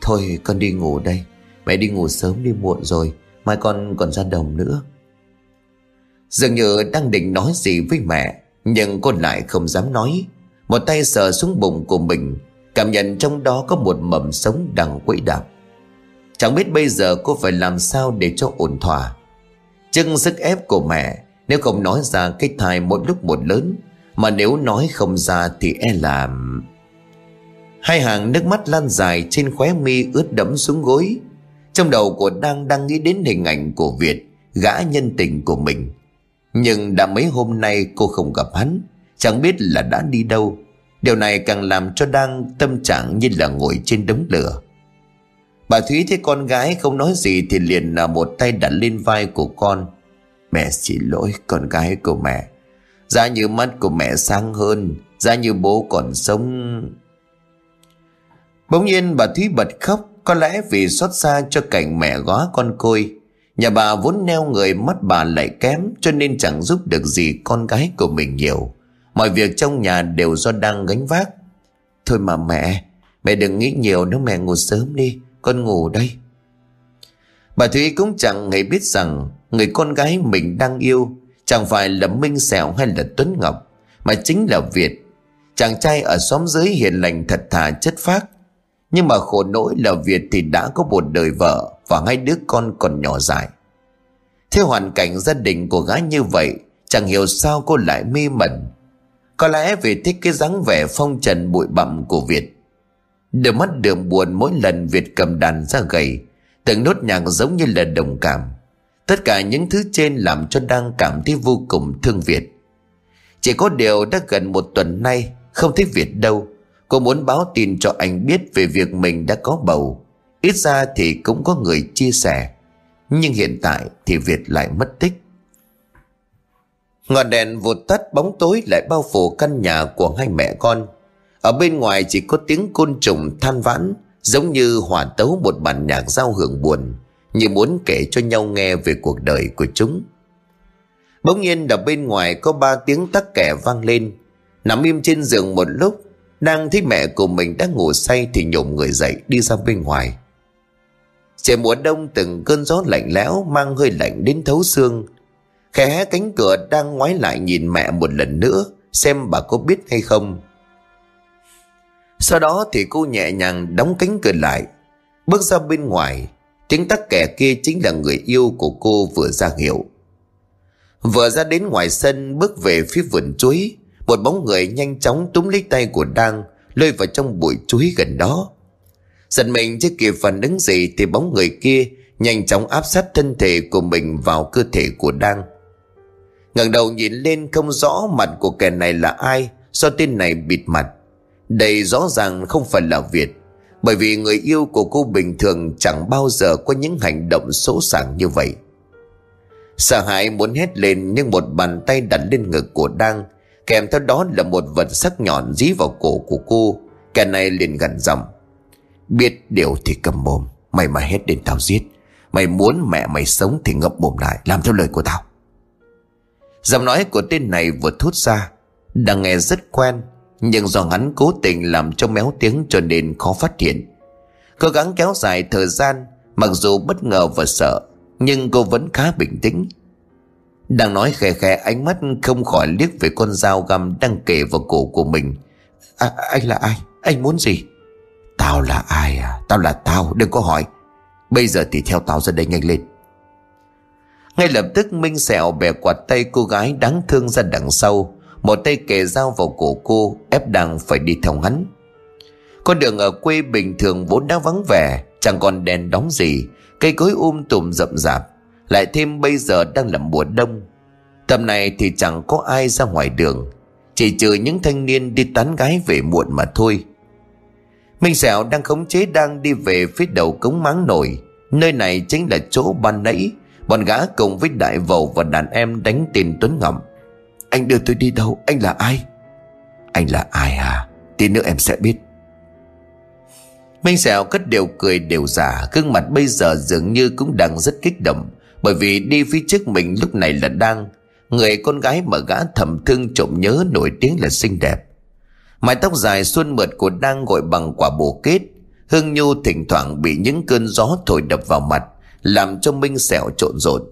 Thôi, con đi ngủ đây. Mẹ đi ngủ sớm đi muộn rồi. Mai con còn ra đồng nữa. Dường như đang định nói gì với mẹ, Nhưng cô lại không dám nói. Một tay sờ xuống bụng của mình, Cảm nhận trong đó có một mầm sống đang quẫy đạp. Chẳng biết bây giờ cô phải làm sao để cho ổn thỏa. Chưng sức ép của mẹ, Nếu không nói ra cái thai một lúc một lớn, Mà nếu nói không ra thì e làm. Hai hàng nước mắt lan dài trên khóe mi ướt đẫm xuống gối trong đầu của Đang đang nghĩ đến hình ảnh của Việt, Gã nhân tình của mình. Nhưng đã mấy hôm nay cô không gặp hắn, Chẳng biết là đã đi đâu. Điều này càng làm cho Đang tâm trạng như là ngồi trên đống lửa. Bà Thúy thấy con gái không nói gì Thì liền là một tay đặt lên vai của con. Mẹ xin lỗi con gái của mẹ. Giá như mắt của mẹ sáng hơn, Giá như bố còn sống. Bỗng nhiên bà Thúy bật khóc có lẽ vì xót xa cho cảnh mẹ góa con côi, Nhà bà vốn neo người mắt bà lại kém, Cho nên chẳng giúp được gì con gái của mình nhiều. Mọi việc trong nhà đều do đang gánh vác. Thôi mà mẹ Mẹ đừng nghĩ nhiều nếu mẹ ngủ sớm đi, Con ngủ đây. Bà Thúy cũng chẳng hề biết rằng Người con gái mình đang yêu Chẳng phải là Minh Sẹo hay là Tuấn Ngọc, Mà chính là Việt. Chàng trai ở xóm dưới hiền lành thật thà chất phác nhưng mà khổ nỗi là Việt thì đã có một đời vợ Và hai đứa con còn nhỏ dài Theo hoàn cảnh gia đình của gái như vậy, Chẳng hiểu sao cô lại mê mẩn. Có lẽ vì thích cái dáng vẻ phong trần bụi bặm của Việt. Đôi mắt đường buồn mỗi lần Việt cầm đàn ra gầy, Từng nốt nhạc giống như là đồng cảm. Tất cả những thứ trên làm cho đang cảm thấy vô cùng thương Việt. Chỉ có điều đã gần một tuần nay, Không thấy Việt đâu. Cô muốn báo tin cho anh biết về việc mình đã có bầu. Ít ra thì cũng có người chia sẻ. Nhưng hiện tại thì Việt lại mất tích. Ngọn đèn vụt tắt, bóng tối lại bao phủ căn nhà của hai mẹ con. Ở bên ngoài chỉ có tiếng côn trùng than vãn, Giống như hòa tấu một bản nhạc giao hưởng buồn, Như muốn kể cho nhau nghe về cuộc đời của chúng. Bỗng nhiên ở bên ngoài có ba tiếng tắc kẻ vang lên. Nằm im trên giường một lúc đang thấy mẹ của mình đang ngủ say Thì nhổm người dậy, đi ra bên ngoài. Trời mùa đông từng cơn gió lạnh lẽo Mang hơi lạnh đến thấu xương. Khẽ hé cánh cửa đang ngoái lại nhìn mẹ một lần nữa, Xem bà có biết hay không. Sau đó thì cô nhẹ nhàng đóng cánh cửa lại, Bước ra bên ngoài. Tiếng tắc kẻ kia chính là người yêu của cô vừa ra hiệu. Vừa ra đến ngoài sân, bước về phía vườn chuối. Một bóng người nhanh chóng túm lấy tay của Đang Lôi vào trong bụi chuối gần đó. Giật mình chưa kịp phản ứng gì Thì bóng người kia nhanh chóng áp sát thân thể của mình vào cơ thể của Đang ngẩng đầu nhìn lên không rõ mặt của kẻ này là ai, Do tên này bịt mặt. Đây rõ ràng không phải là Việt, Bởi vì người yêu của cô bình thường Chẳng bao giờ có những hành động xấu sảng như vậy. Sợ hãi muốn hét lên Nhưng một bàn tay đặt lên ngực của Đang Kèm theo đó là một vật sắc nhọn dí vào cổ của cô. Kẻ này liền gần giọng. Biết điều thì cầm mồm, Mày mà hết đến tao giết. Mày muốn mẹ mày sống thì ngậm mồm lại, Làm theo lời của tao. Giọng nói của tên này vừa thốt ra, Đang nghe rất quen, Nhưng do hắn cố tình làm cho méo tiếng Cho nên khó phát hiện. Cố gắng kéo dài thời gian, Mặc dù bất ngờ và sợ, Nhưng cô vẫn khá bình tĩnh. Đang nói khẽ khẽ ánh mắt không khỏi liếc về con dao găm đang kề vào cổ của mình. À, Anh là ai? Anh muốn gì? Tao là ai à? Tao là tao, đừng có hỏi. Bây giờ thì theo tao ra đây nhanh lên. Ngay lập tức Minh Sẹo bẻ quạt tay cô gái đáng thương ra đằng sau. Một tay kề dao vào cổ cô Ép đang phải đi theo hắn. Con đường ở quê bình thường vốn đã vắng vẻ Chẳng còn đèn đóng gì. Cây cối um tùm rậm rạp. Lại thêm bây giờ đang là mùa đông. Tầm này thì chẳng có ai ra ngoài đường. Chỉ trừ những thanh niên đi tán gái về muộn mà thôi. Minh Sẹo đang khống chế đang đi về phía đầu cống máng nổi. Nơi này chính là chỗ ban nãy. Bọn gã cùng với đại vầu và đàn em đánh tên Tuấn Ngậm Anh đưa tôi đi đâu? Anh là ai? Anh là ai à? Tí nữa em sẽ biết. Minh Sẹo cất đều cười đều giả. Gương mặt bây giờ dường như cũng đang rất kích động. Bởi vì đi phía trước mình lúc này là đang Người con gái mà gã thầm thương trộm nhớ nổi tiếng là xinh đẹp Mái tóc dài xuân mượt của đang gọi bằng quả bồ kết Hương nhu thỉnh thoảng bị những cơn gió thổi đập vào mặt làm cho Minh sẹo trộn rộn.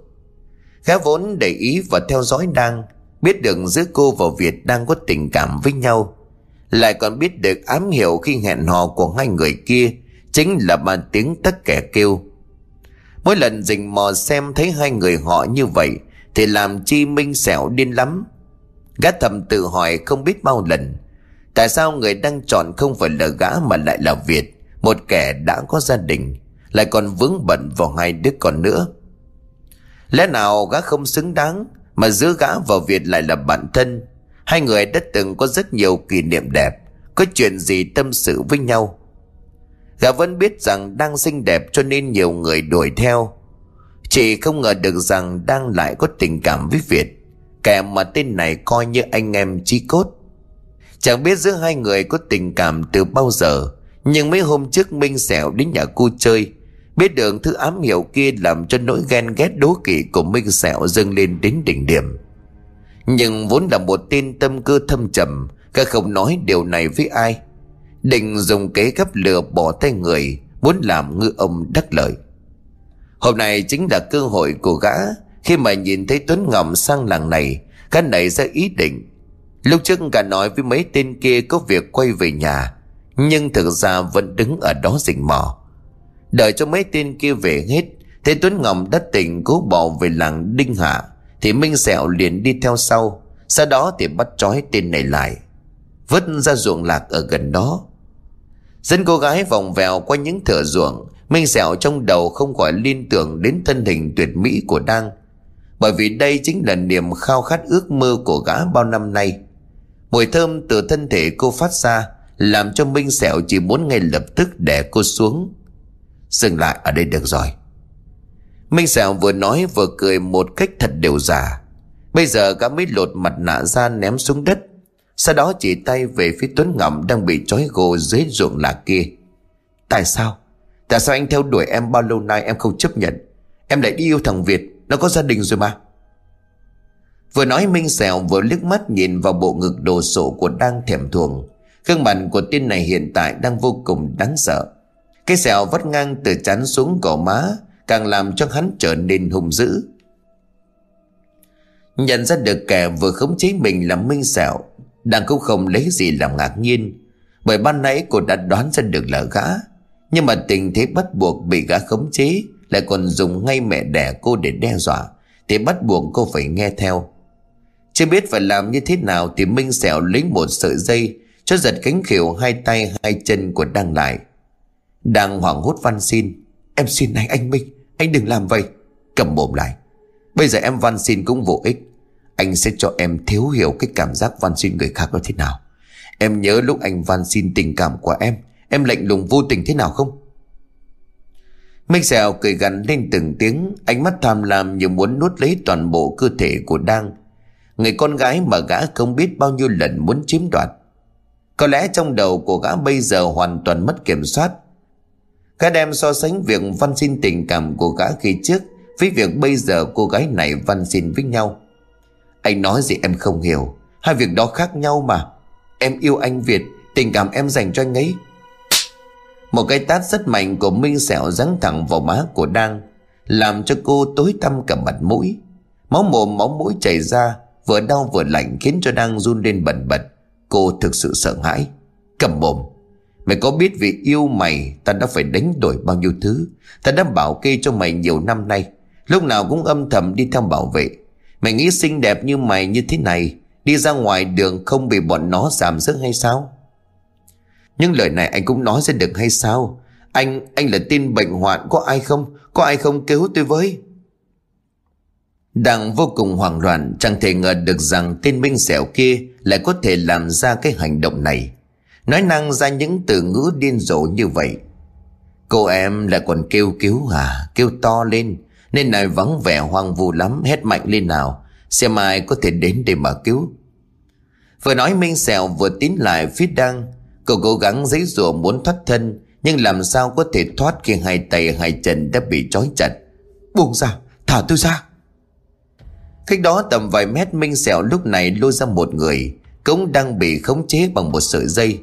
Gã vốn để ý và theo dõi đang, biết được giữa cô và Việt đang có tình cảm với nhau. Lại còn biết được ám hiểu khi hẹn hò của hai người kia chính là ba tiếng tất kẻ kêu. Mỗi lần rình mò xem thấy hai người họ như vậy, thì làm chi Minh sẹo điên lắm. Gã thầm tự hỏi không biết bao lần, Tại sao người đang chọn không phải là gã mà lại là Việt, Một kẻ đã có gia đình, lại còn vướng bận vào hai đứa con nữa. Lẽ nào gã không xứng đáng Mà giữa gã và Việt lại là bạn thân? Hai người đã từng có rất nhiều kỷ niệm đẹp, Có chuyện gì tâm sự với nhau? Gã vẫn biết rằng đang xinh đẹp cho nên nhiều người đuổi theo Chỉ không ngờ được rằng đang lại có tình cảm với Việt Kẻ mà tên này coi như anh em chi cốt Chẳng biết giữa hai người có tình cảm từ bao giờ Nhưng mấy hôm trước Minh xẻo đến nhà cô chơi Biết được thứ ám hiệu kia làm cho nỗi ghen ghét đố kỵ của Minh Sẹo dâng lên đến đỉnh điểm. Nhưng vốn là một tên tâm cơ thâm trầm, các không nói điều này với ai. Định dùng kế gấp lừa bỏ tay người, muốn làm ngư ông đắc lợi. Hôm nay chính là cơ hội của gã, khi mà nhìn thấy Tuấn Ngọc sang làng này, gã này ra ý định. Lúc trước gã nói với mấy tên kia có việc quay về nhà, nhưng thực ra vẫn đứng ở đó rình mò. Đợi cho mấy tên kia về hết Thế Tuấn Ngọc đã tỉnh cố bỏ về làng Đinh Hạ Thì Minh Sẹo liền đi theo sau Sau đó thì bắt trói tên này lại Vứt ra ruộng lạc ở gần đó Dân cô gái vòng vèo qua những thửa ruộng, Minh Sẹo trong đầu không khỏi liên tưởng đến thân hình tuyệt mỹ của Đăng Bởi vì đây chính là niềm khao khát ước mơ của gã bao năm nay. Mùi thơm từ thân thể cô phát ra, Làm cho Minh Sẹo chỉ muốn ngay lập tức đè cô xuống. Dừng lại ở đây được rồi. Minh Sẹo vừa nói vừa cười một cách thật đều giả. Bây giờ gã mới lột mặt nạ ra ném xuống đất. Sau đó chỉ tay về phía Tuấn Ngọc đang bị trói gô dưới ruộng lạc kia. Tại sao? Tại sao anh theo đuổi em bao lâu nay em không chấp nhận? Em lại đi yêu thằng Việt, Nó có gia đình rồi mà. Vừa nói Minh Sẹo vừa liếc mắt nhìn vào bộ ngực đồ sộ của đang thèm thuồng. Gương mặt của tên này hiện tại đang vô cùng đáng sợ. Cái sẹo vắt ngang từ chán xuống cổ má, Càng làm cho hắn trở nên hung dữ. Nhận ra được kẻ vừa khống chế mình là Minh Sẹo đang cũng không lấy gì làm ngạc nhiên. Bởi ban nãy cô đã đoán ra được là gã. Nhưng mà tình thế bắt buộc bị gã khống chế Lại còn dùng ngay mẹ đẻ cô để đe dọa, Thì bắt buộc cô phải nghe theo. Chưa biết phải làm như thế nào Thì Minh Sẹo lấy một sợi dây Cho giật cánh khỉu hai tay hai chân của Đăng lại. Đang hoảng hốt van xin, Em xin anh anh Minh, Anh đừng làm vậy. Cầm mồm lại, Bây giờ em van xin cũng vô ích. Anh sẽ cho em thiếu hiểu cái cảm giác van xin người khác nó thế nào. Em nhớ lúc anh van xin tình cảm của em Em lạnh lùng vô tình thế nào không? Minh Sẹo cười gằn lên từng tiếng, Ánh mắt tham lam như muốn nuốt lấy toàn bộ cơ thể của Đang. Người con gái mà gã không biết bao nhiêu lần muốn chiếm đoạt. Có lẽ trong đầu của gã bây giờ hoàn toàn mất kiểm soát. Gã đem so sánh việc văn xin tình cảm của gã khi trước Với việc bây giờ cô gái này văn xin với nhau. Anh nói gì em không hiểu. Hai việc đó khác nhau mà. Em yêu anh Việt, Tình cảm em dành cho anh ấy. Một cái tát rất mạnh của Minh Sẹo giáng thẳng vào má của Đang, Làm cho cô tối tăm cả mặt mũi. Máu mồm, máu mũi chảy ra, Vừa đau vừa lạnh khiến cho đang run lên bần bật. Cô thực sự sợ hãi. Cầm mồm. Mày có biết vì yêu mày Ta đã phải đánh đổi bao nhiêu thứ? Ta đã bảo kê cho mày nhiều năm nay. Lúc nào cũng âm thầm đi theo bảo vệ. Mày nghĩ xinh đẹp như mày như thế này Đi ra ngoài đường không bị bọn nó giảm sức hay sao? Nhưng lời này anh cũng nói ra được hay sao? Anh, anh là tin bệnh hoạn Có ai không? Có ai không cứu tôi với? Đang vô cùng hoảng loạn Chẳng thể ngờ được rằng tên Minh Sẹo kia Lại có thể làm ra cái hành động này. Nói năng ra những từ ngữ điên rồ như vậy. Cô em lại còn kêu cứu à Kêu to lên. Nên này vắng vẻ hoang vu lắm, Hét mạnh lên nào, Xem ai có thể đến để mà cứu. Vừa nói Minh Sẹo vừa tiến lại phía Đăng. Cậu cố gắng giấy rùa muốn thoát thân, Nhưng làm sao có thể thoát khi hai tay hai chân đã bị trói chặt. Buông ra, Thả tôi ra. Cách đó tầm vài mét, Minh Sẹo lúc này lôi ra một người, Cũng đang bị khống chế bằng một sợi dây.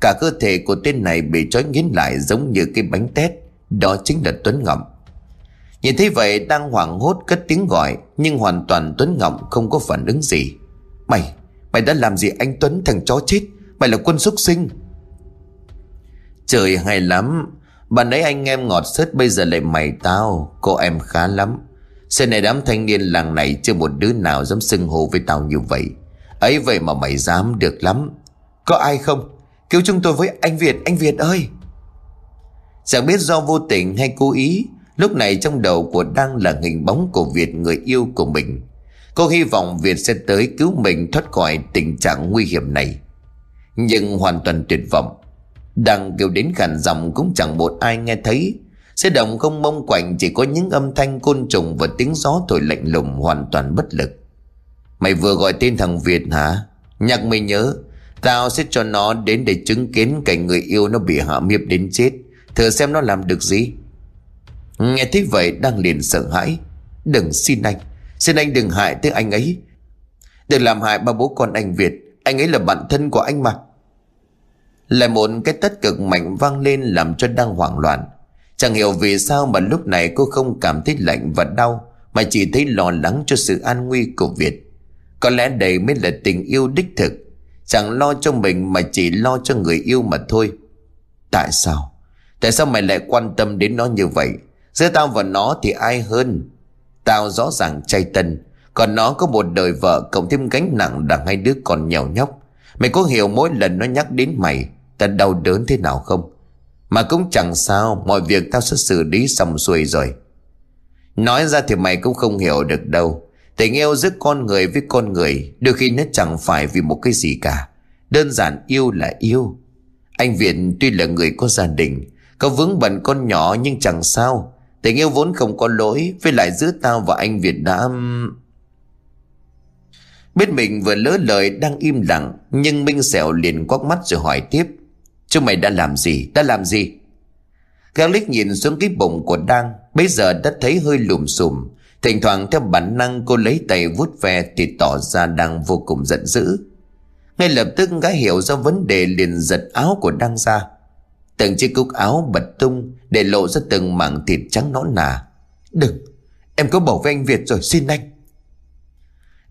Cả cơ thể của tên này bị trói nghiến lại giống như cái bánh tét, Đó chính là Tuấn Ngọc. Nhìn thấy vậy đang hoảng hốt cất tiếng gọi Nhưng hoàn toàn Tuấn Ngọc không có phản ứng gì. Mày, mày đã làm gì anh Tuấn thằng chó chết? Mày là quân xuất sinh. Trời hay lắm Bạn ấy anh em ngọt sớt bây giờ lại mày tao Cô em khá lắm. Xe này đám thanh niên làng này chưa một đứa nào dám xưng hô với tao như vậy. Ấy vậy mà mày dám được lắm. Có ai không? Cứu chúng tôi với anh Việt Anh Việt ơi. Chẳng biết do vô tình hay cố ý Lúc này trong đầu của đang là hình bóng của Việt người yêu của mình Cô hy vọng Việt sẽ tới cứu mình thoát khỏi tình trạng nguy hiểm này Nhưng hoàn toàn tuyệt vọng Đang kêu đến khản giọng cũng chẳng một ai nghe thấy Xe động không mông quạnh chỉ có những âm thanh côn trùng và tiếng gió thổi lạnh lùng hoàn toàn bất lực. Mày vừa gọi tên thằng Việt hả? Nhắc mày nhớ, tao sẽ cho nó đến để chứng kiến cảnh người yêu nó bị hạ miếp đến chết. Thử xem nó làm được gì. Nghe thấy vậy đang liền sợ hãi. Đừng xin anh, xin anh đừng hại tới anh ấy. Đừng làm hại ba bố con anh Việt, anh ấy là bạn thân của anh mà. Lại một cái tất cực mạnh vang lên làm cho đang hoảng loạn. Chẳng hiểu vì sao mà lúc này cô không cảm thấy lạnh và đau Mà chỉ thấy lo lắng cho sự an nguy của Việt Có lẽ đây mới là tình yêu đích thực Chẳng lo cho mình mà chỉ lo cho người yêu mà thôi Tại sao? Tại sao mày lại quan tâm đến nó như vậy? Giữa tao và nó thì ai hơn? Tao rõ ràng chay tân, Còn nó có một đời vợ cộng thêm gánh nặng đằng hai đứa còn nhèo nhóc. Mày có hiểu mỗi lần nó nhắc đến mày, Ta đau đớn thế nào không? Mà cũng chẳng sao, Mọi việc tao sẽ xử lý xong xuôi rồi. Nói ra thì mày cũng không hiểu được đâu. Tình yêu giữa con người với con người, Đôi khi nó chẳng phải vì một cái gì cả. Đơn giản yêu là yêu. Anh Viện tuy là người có gia đình, Có vướng bận con nhỏ nhưng chẳng sao. Tình yêu vốn không có lỗi, Với lại giữa tao và anh Việt đã Biết mình vừa lỡ lời đang im lặng, Nhưng Minh Sẹo liền quắc mắt rồi hỏi tiếp. Chúng mày đã làm gì? Đã làm gì? Gã nhìn xuống cái bụng của Đang Bây giờ đã thấy hơi lùm xùm. Thỉnh thoảng theo bản năng cô lấy tay vuốt ve Thì tỏ ra đang vô cùng giận dữ. Ngay lập tức gã hiểu ra vấn đề liền giật áo của Đăng ra. Từng chiếc cúc áo bật tung Để lộ ra từng mảng thịt trắng nõn nà. Đừng, Em có bảo với anh Việt rồi xin anh.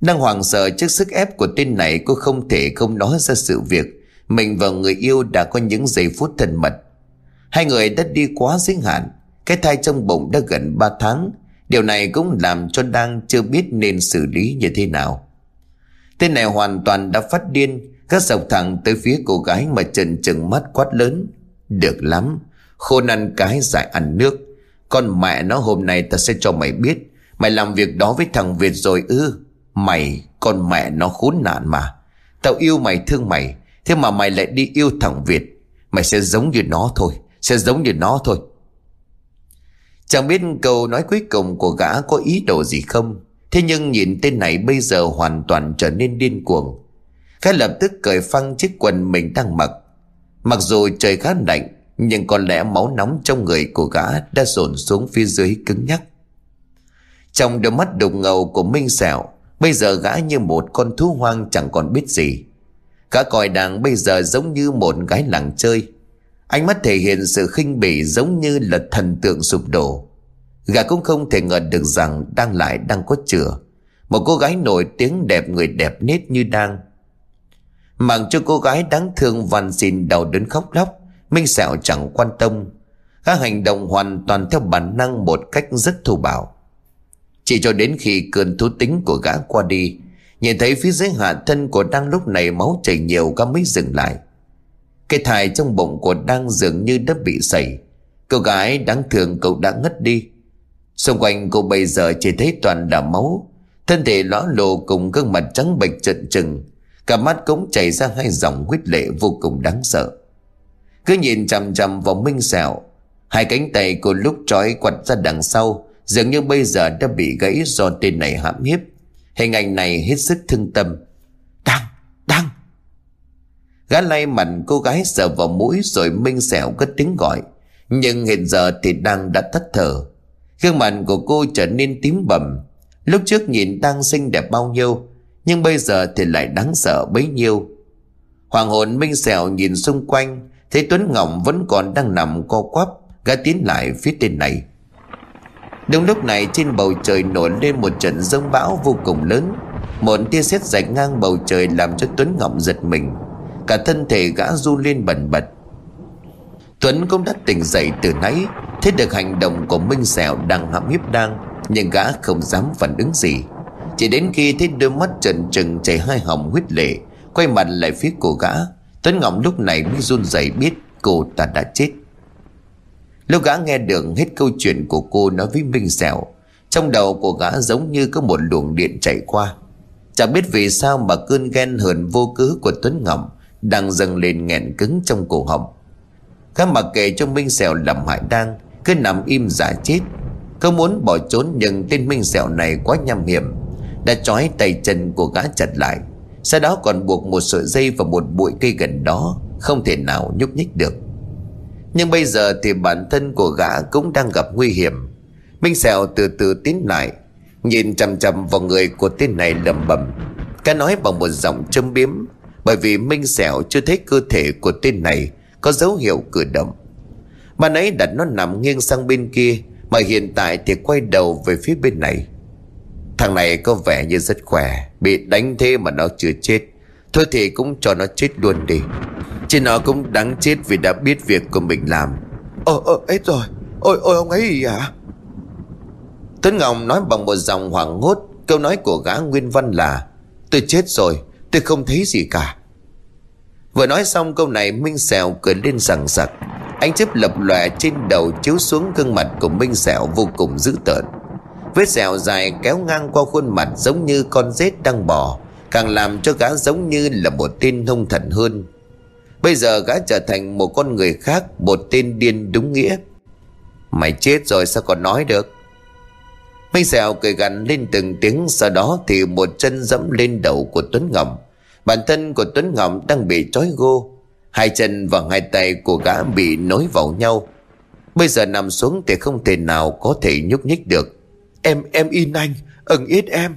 Đang hoảng sợ trước sức ép của tên này Cô không thể không nói ra sự việc. Mình và người yêu đã có những giây phút thân mật. Hai người đã đi quá giới hạn. Cái thai trong bụng đã gần 3 tháng. Điều này cũng làm cho Đang chưa biết nên xử lý như thế nào. Tên này hoàn toàn đã phát điên. Các dọc thẳng tới phía cô gái mà trần trừng mắt quát lớn. Được lắm. Khôn ăn cái dại ăn nước. Con mẹ nó hôm nay ta sẽ cho mày biết. Mày làm việc đó với thằng Việt rồi ư. Mày, con mẹ nó khốn nạn mà. Tao yêu mày, thương mày. Thế mà mày lại đi yêu thằng Việt. Mày sẽ giống như nó thôi. Sẽ giống như nó thôi. Chẳng biết câu nói cuối cùng của gã có ý đồ gì không? Thế nhưng nhìn tên này bây giờ hoàn toàn trở nên điên cuồng. Cái lập tức cởi phăng chiếc quần mình đang mặc. Mặc dù trời khá lạnh, Nhưng có lẽ máu nóng trong người của gã đã dồn xuống phía dưới cứng nhắc. Trong đôi mắt đục ngầu của Minh Sẹo, Bây giờ gã như một con thú hoang chẳng còn biết gì. Gã còi đàng bây giờ giống như một gái làng chơi. Ánh mắt thể hiện sự khinh bỉ giống như là thần tượng sụp đổ. Gã cũng không thể ngờ được rằng đang lại đang có chừa. Một cô gái nổi tiếng đẹp người đẹp nết như đang. Mặc cho cô gái đáng thương van xin đau đớn khóc lóc, Minh Sẹo chẳng quan tâm. Các hành động hoàn toàn theo bản năng một cách rất thô bạo. Chỉ cho đến khi cơn thú tính của gã qua đi, Nhìn thấy phía dưới hạ thân của đang lúc này máu chảy nhiều gã mới dừng lại. Cái thai trong bụng của đang dường như đã bị sẩy Cô gái đáng thương cậu đã ngất đi. Xung quanh cô bây giờ chỉ thấy toàn là máu. Thân thể lõa lộ cùng gương mặt trắng bệch trận trừng. Cả mắt cũng chảy ra hai dòng huyết lệ vô cùng đáng sợ. Cứ nhìn chằm chằm vào Minh Sẹo, Hai cánh tay cô lúc trói quặt ra đằng sau, Dường như bây giờ đã bị gãy do tên này hãm hiếp. Hình ảnh này hết sức thương tâm. Đang đang. Gã lay mặt cô gái sờ vào mũi rồi minh Sẹo cất tiếng gọi. Nhưng hiện giờ thì đang đã tắt thở Gương mặt của cô trở nên tím bầm. Lúc trước nhìn đang xinh đẹp bao nhiêu nhưng bây giờ thì lại đáng sợ bấy nhiêu. Hoàng hồn minh sẹo nhìn xung quanh, Thấy Tuấn Ngọc vẫn còn đang nằm co quắp, Gã tiến lại phía tên này. Đúng lúc này, trên bầu trời nổi lên một trận rông bão vô cùng lớn. Một tia sét rạch ngang bầu trời làm cho Tuấn Ngọc giật mình. Cả thân thể gã du lên bần bật. Tuấn cũng đã tỉnh dậy từ nãy, Thấy được hành động của Minh Sẹo đang hãm hiếp đang, Nhưng gã không dám phản ứng gì. Chỉ đến khi thấy đôi mắt trần trừng chảy hai hồng huyết lệ, Quay mặt lại phía cô gã, Tuấn Ngọc lúc này mới run rẩy biết cô ta đã chết. Lúc gã nghe được hết câu chuyện của cô nói với Minh Sẹo, Trong đầu của gã giống như có một luồng điện chạy qua. Chẳng biết vì sao mà cơn ghen hờn vô cớ của Tuấn Ngọc đang dâng lên nghẹn cứng trong cổ họng. Gã mặc kệ cho Minh Sẹo làm hại đang Cứ nằm im giả chết. Không muốn bỏ trốn nhưng tên Minh Sẹo này quá nham hiểm đã trói tay chân của gã chặt lại. Sau đó còn buộc một sợi dây vào một bụi cây gần đó, Không thể nào nhúc nhích được. Nhưng bây giờ thì bản thân của gã cũng đang gặp nguy hiểm. Minh Sẹo từ từ tiến lại, Nhìn chằm chằm vào người của tên này lầm bầm. Cái nói bằng một giọng châm biếm, bởi vì Minh Sẹo chưa thấy cơ thể của tên này Có dấu hiệu cử động. Bạn ấy đặt nó nằm nghiêng sang bên kia, Mà hiện tại thì quay đầu về phía bên này. Thằng này có vẻ như rất khỏe Bị đánh thế mà nó chưa chết. Thôi thì cũng cho nó chết luôn đi. Chứ nó cũng đáng chết vì đã biết việc của mình làm. Ờ ờ hết rồi. Ôi ôi ông ấy gì hả Tuấn Ngọc nói bằng một dòng hoảng hốt. Câu nói của gã Nguyên Văn là Tôi chết rồi Tôi không thấy gì cả. Vừa nói xong câu này Minh Sẹo cười lên sằng sặc Ánh chớp lập lòe trên đầu chiếu xuống gương mặt của Minh Sẹo vô cùng dữ tợn Vết sẹo dài kéo ngang qua khuôn mặt giống như con rết đang bò, Càng làm cho gã giống như là một tên hung thần hơn. Bây giờ gã trở thành một con người khác, Một tên điên đúng nghĩa. Mày chết rồi sao còn nói được? Minh Sẹo cười gằn lên từng tiếng, Sau đó thì một chân dẫm lên đầu của Tuấn Ngọc Bản thân của Tuấn Ngọc đang bị trói gô. Hai chân và hai tay của gã bị nối vào nhau. Bây giờ nằm xuống thì không thể nào có thể nhúc nhích được. Em, em in anh Ưng ít em.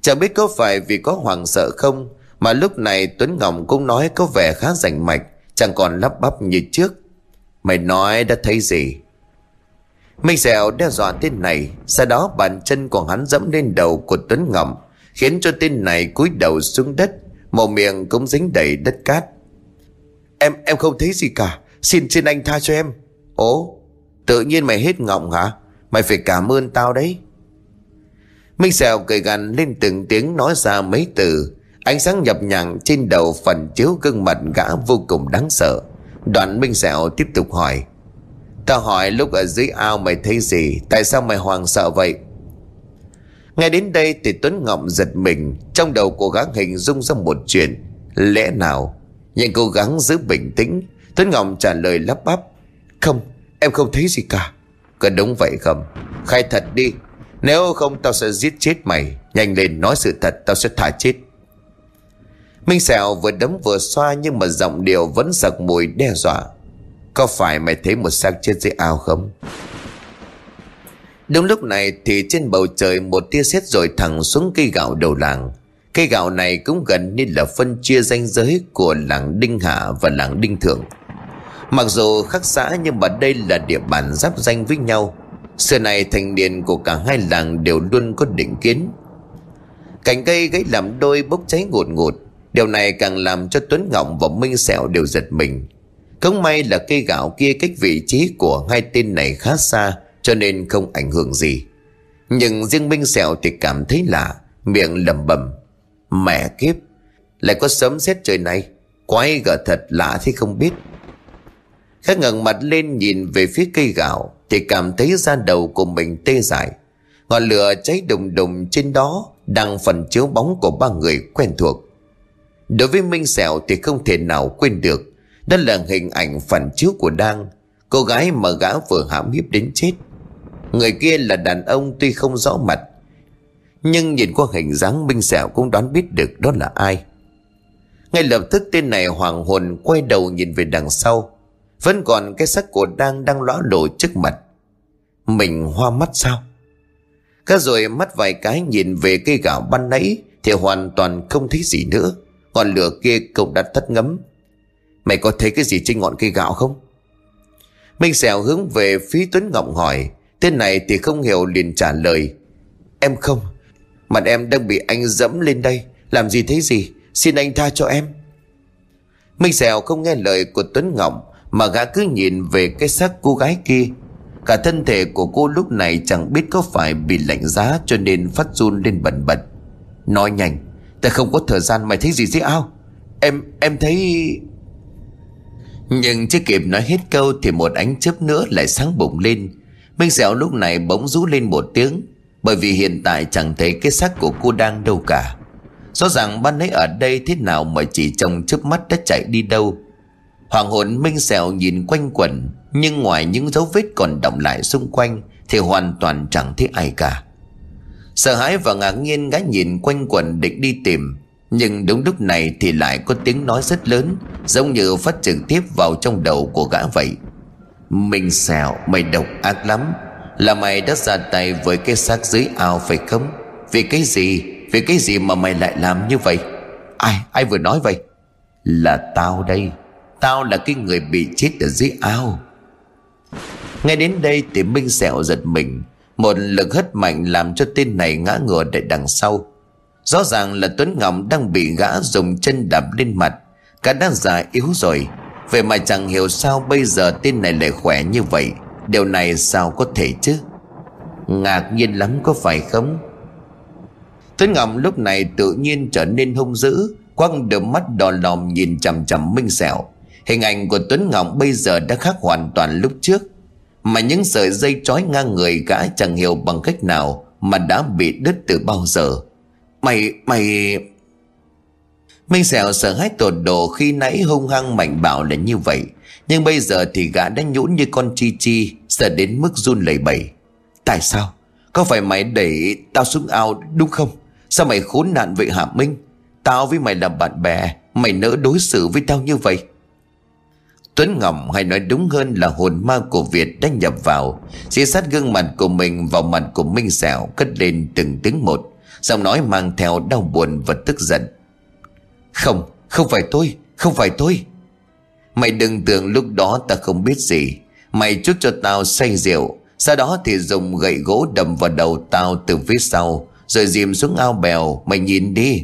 Chẳng biết có phải vì có hoàng sợ không Mà lúc này Tuấn Ngọc cũng nói có vẻ khá rành mạch Chẳng còn lắp bắp như trước. Mày nói đã thấy gì? Minh Dẻo đe dọa tên này Sau đó bàn chân của hắn dẫm lên đầu của Tuấn Ngọc Khiến cho tên này cúi đầu xuống đất Mồm miệng cũng dính đầy đất cát. Em em không thấy gì cả Xin xin anh tha cho em. Ố Tự nhiên mày hết ngọng hả Mày phải cảm ơn tao đấy. Minh Sẹo cười gằn lên từng tiếng nói ra mấy từ. Ánh sáng nhập nhằng trên đầu phần chiếu gương mặt gã vô cùng đáng sợ. Đoạn Minh Sẹo tiếp tục hỏi, Tao hỏi lúc ở dưới ao mày thấy gì? Tại sao mày hoàng sợ vậy? Ngay đến đây thì Tuấn Ngọc giật mình, Trong đầu cố gắng hình dung ra một chuyện. Lẽ nào Nhưng cố gắng giữ bình tĩnh? Tuấn Ngọc trả lời lắp bắp, Không, em không thấy gì cả. Có đúng vậy không? Khai thật đi. Nếu không, tao sẽ giết chết mày. Nhanh lên, nói sự thật, tao sẽ thả chết. Minh Sẹo vừa đấm vừa xoa Nhưng mà giọng điệu vẫn sặc mùi đe dọa. Có phải mày thấy một xác chết dưới ao không? Đúng lúc này thì trên bầu trời một tia sét rồi thẳng xuống cây gạo đầu làng. Cây gạo này cũng gần như là phân chia ranh giới của làng Đinh Hạ và làng Đinh Thượng. Mặc dù khác xã nhưng mà đây là địa bàn giáp danh với nhau. Xưa này thành niên của cả hai làng đều luôn có định kiến. Cành cây gãy làm đôi bốc cháy ngột ngột. Điều này càng làm cho Tuấn Ngọng và Minh Sẹo đều giật mình. Không may là cây gạo kia cách vị trí của hai tên này khá xa, Cho nên không ảnh hưởng gì. Nhưng riêng Minh Sẹo thì cảm thấy lạ, Miệng lầm bầm Mẹ kiếp, Lại có sớm xét trời này, Quái gở thật lạ thế không biết. Khắc ngẩng mặt lên nhìn về phía cây gạo, Thì cảm thấy da đầu của mình tê dại. Ngọn lửa cháy đùng đùng trên đó Đang phần chiếu bóng của ba người quen thuộc. Đối với Minh Sẹo thì không thể nào quên được, Đó là hình ảnh phản chiếu của Đang, Cô gái mà gã vừa hãm hiếp đến chết. Người kia là đàn ông tuy không rõ mặt, Nhưng nhìn qua hình dáng Minh Sẹo cũng đoán biết được đó là ai. Ngay lập tức tên này hoàng hồn quay đầu nhìn về đằng sau vẫn còn cái xác của đang đang lõa đổ trước mặt. Mình hoa mắt sao? Cá rồi mắt vài cái nhìn về cây gạo ban nãy Thì hoàn toàn không thấy gì nữa. Ngọn lửa kia cũng đã tắt ngấm. Mày có thấy cái gì trên ngọn cây gạo không? Minh xèo hướng về phía Tuấn Ngọc hỏi. Tên này thì không hiểu liền trả lời. Em không. Mặt em đang bị anh dẫm lên đây. Làm gì thấy gì? Xin anh tha cho em. Minh Sẻo không nghe lời của Tuấn Ngọc mà gã cứ nhìn về cái xác cô gái kia. Cả thân thể của cô lúc này chẳng biết có phải bị lạnh giá cho nên phát run lên bẩn bật. Nói nhanh Ta không có thời gian mày thấy gì dưới ao? Em, em thấy... Nhưng chưa kịp nói hết câu thì một ánh chớp nữa lại sáng bụng lên. Minh Dẻo lúc này bỗng rú lên một tiếng Bởi vì hiện tại chẳng thấy cái xác của cô đang đâu cả. Rõ ràng ban nãy ở đây thế nào mà chỉ trong chớp mắt đã chạy đi đâu. Hoàng hồn minh sẹo nhìn quanh quẩn, Nhưng ngoài những dấu vết còn động lại xung quanh Thì hoàn toàn chẳng thấy ai cả. Sợ hãi và ngạc nhiên gái nhìn quanh quẩn định đi tìm, Nhưng đúng lúc này thì lại có tiếng nói rất lớn, Giống như phát trực tiếp vào trong đầu của gã vậy. Minh sẹo mày độc ác lắm. Là mày đã ra tay với cái xác dưới ao phải không? Vì cái gì? Vì cái gì mà mày lại làm như vậy? Ai ai vừa nói vậy? Là tao đây. Tao là cái người bị chết ở dưới ao. Nghe đến đây thì Minh Sẹo giật mình. Một lực hất mạnh làm cho tên này ngã ngửa để đằng sau. Rõ ràng là Tuấn Ngọc đang bị gã dùng chân đạp lên mặt. Cả đang già yếu rồi. Vậy mà chẳng hiểu sao bây giờ tên này lại khỏe như vậy. Điều này sao có thể chứ? Ngạc nhiên lắm có phải không? Tuấn Ngọc lúc này tự nhiên trở nên hung dữ, Quăng đôi mắt đỏ lòm nhìn chằm chằm Minh Sẹo. Hình ảnh của Tuấn Ngọc bây giờ đã khác hoàn toàn lúc trước. Mà những sợi dây trói ngang người gã chẳng hiểu bằng cách nào Mà đã bị đứt từ bao giờ. Mày, mày... Minh Sẹo sợ hãi tột độ khi nãy hung hăng mạnh bạo là như vậy. Nhưng bây giờ thì gã đã nhũn như con chi chi Sợ đến mức run lẩy bẩy. Tại sao? Có phải mày đẩy tao xuống ao đúng không? Sao mày khốn nạn vậy hả Minh? Tao với mày là bạn bè Mày nỡ đối xử với tao như vậy? Tuấn Ngọc hay nói đúng hơn là hồn ma của Việt đã nhập vào. Xì sát gương mặt của mình vào mặt của Minh Sẹo Cất lên từng tiếng một Giọng nói mang theo đau buồn và tức giận. Không, không phải tôi, không phải tôi. Mày đừng tưởng lúc đó ta không biết gì. Mày chút cho tao say rượu Sau đó thì dùng gậy gỗ đầm vào đầu tao từ phía sau Rồi dìm xuống ao bèo Mày nhìn đi.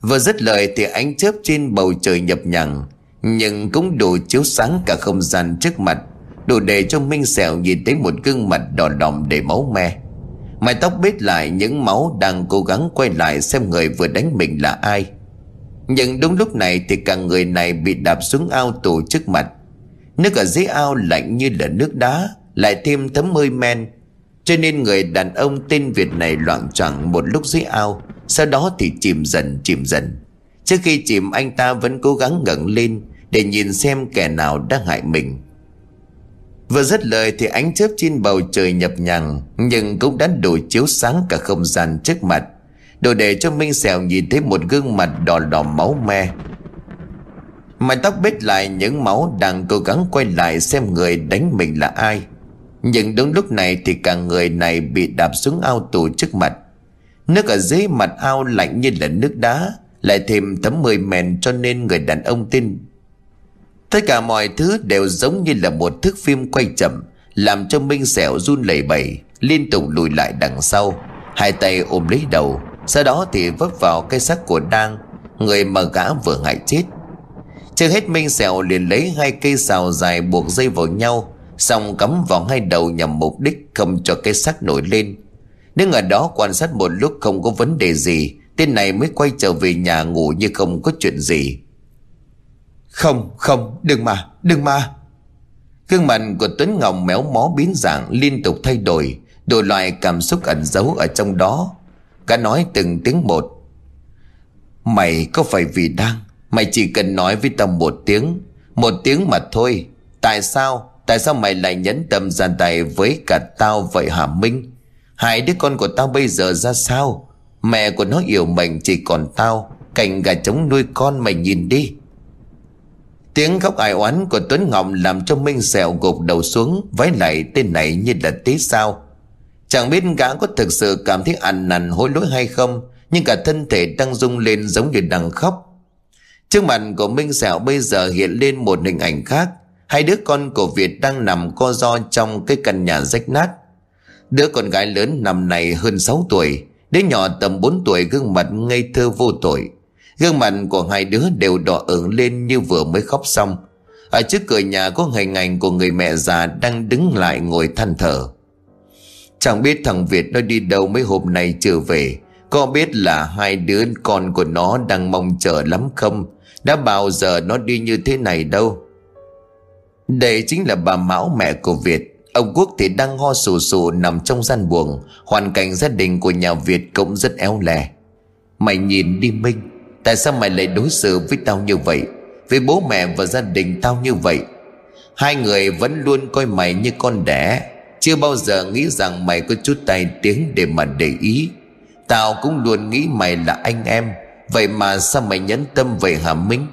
Vừa dứt lời thì ánh chớp trên bầu trời nhập nhằng. Nhưng cũng đủ chiếu sáng cả không gian trước mặt, Đủ để cho Minh Sẹo nhìn thấy một gương mặt đỏ đỏng đầy máu me. Mái tóc bết lại những máu đang cố gắng quay lại xem người vừa đánh mình là ai. Nhưng đúng lúc này thì cả người này bị đạp xuống ao tù trước mặt. Nước ở dưới ao lạnh như là nước đá, Lại thêm thấm hơi men. Cho nên người đàn ông tên Việt này loạn choạng một lúc dưới ao, Sau đó thì chìm dần chìm dần. Trước khi chìm, anh ta vẫn cố gắng ngẩng lên để nhìn xem kẻ nào đã hại mình. Vừa dứt lời thì ánh chớp trên bầu trời nhập nhằng, Nhưng cũng đã đủ chiếu sáng cả không gian trước mặt, Đủ để cho Minh Sẹo nhìn thấy một gương mặt đỏ đỏ máu me. Mái tóc bết lại những máu đang cố gắng quay lại xem người đánh mình là ai. Nhưng đúng lúc này thì cả người này bị đạp xuống ao tù trước mặt. Nước ở dưới mặt ao lạnh như là nước đá, Lại thêm tấm mười mèn cho nên người đàn ông tin Tất cả mọi thứ đều giống như là một thước phim quay chậm, Làm cho Minh Sẹo run lẩy bẩy, Liên tục lùi lại đằng sau. Hai tay ôm lấy đầu, Sau đó thì vấp vào cây xác của Đang, Người mà gã vừa hại chết. Chưa hết Minh Sẹo liền lấy hai cây xào dài buộc dây vào nhau, Xong cắm vào hai đầu nhằm mục đích không cho cái xác nổi lên. Đứng ở đó quan sát một lúc không có vấn đề gì, Tên này mới quay trở về nhà ngủ như không có chuyện gì. Không, không, đừng mà, đừng mà. Gương mặt của Tuấn Ngọc méo mó biến dạng liên tục thay đổi Đổi loại cảm xúc ẩn giấu ở trong đó. Cả nói từng tiếng một. Mày có phải vì đang? Mày chỉ cần nói với tao một tiếng. Một tiếng mà thôi. Tại sao? Tại sao mày lại nhấn tâm ra tay với cả tao vậy hả Minh? Hai đứa con của tao bây giờ ra sao? Mẹ của nó yêu mình chỉ còn tao. Cành gà trống nuôi con mày nhìn đi. Tiếng khóc ai oán của Tuấn Ngọc làm cho Minh sẹo gục đầu xuống, Vái lại tên này như là tí sao. Chẳng biết gã có thực sự cảm thấy ăn nằn hối lỗi hay không, Nhưng cả thân thể đang rung lên giống như đang khóc. Trước mặt của Minh Sẹo bây giờ hiện lên một hình ảnh khác. Hai đứa con của Việt đang nằm co ro trong cái căn nhà rách nát. Đứa con gái lớn năm này hơn 6 tuổi, Đứa nhỏ tầm 4 tuổi gương mặt ngây thơ vô tội. Gương mặt của hai đứa đều đỏ ửng lên như vừa mới khóc xong. Ở trước cửa nhà có hình ảnh của người mẹ già đang đứng lại ngồi than thở. Chẳng biết thằng Việt nó đi đâu mấy hôm nay trở về. Có biết là hai đứa con của nó đang mong chờ lắm không? Đã bao giờ nó đi như thế này đâu? Đây chính là bà Mão, mẹ của Việt. Ông Quốc thì đang ho sù sù nằm trong gian buồng. Hoàn cảnh gia đình của nhà Việt cũng rất éo lè Mày nhìn đi Minh. Tại sao mày lại đối xử với tao như vậy? Với bố mẹ và gia đình tao như vậy? Hai người vẫn luôn coi mày như con đẻ. Chưa bao giờ nghĩ rằng mày có chút tài tiếng để mà để ý. Tao cũng luôn nghĩ mày là anh em. Vậy mà sao mày nhẫn tâm vậy hả Minh?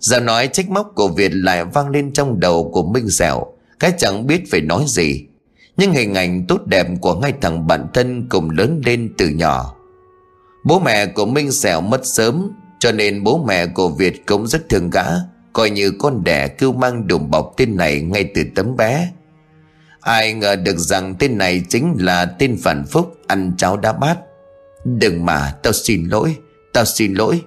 Giờ nói trách móc của Việt lại vang lên trong đầu của Minh Dẻo. Cái chẳng biết phải nói gì. Nhưng hình ảnh tốt đẹp của hai thằng bạn thân cùng lớn lên từ nhỏ. Bố mẹ của Minh Sẹo mất sớm, Cho nên bố mẹ của Việt cũng rất thương gã, Coi như con đẻ cứu mang đùm bọc tên này ngay từ tấm bé. Ai ngờ được rằng tên này chính là tên phản phúc ăn cháo đá bát. Đừng mà, tao xin lỗi, Tao xin lỗi.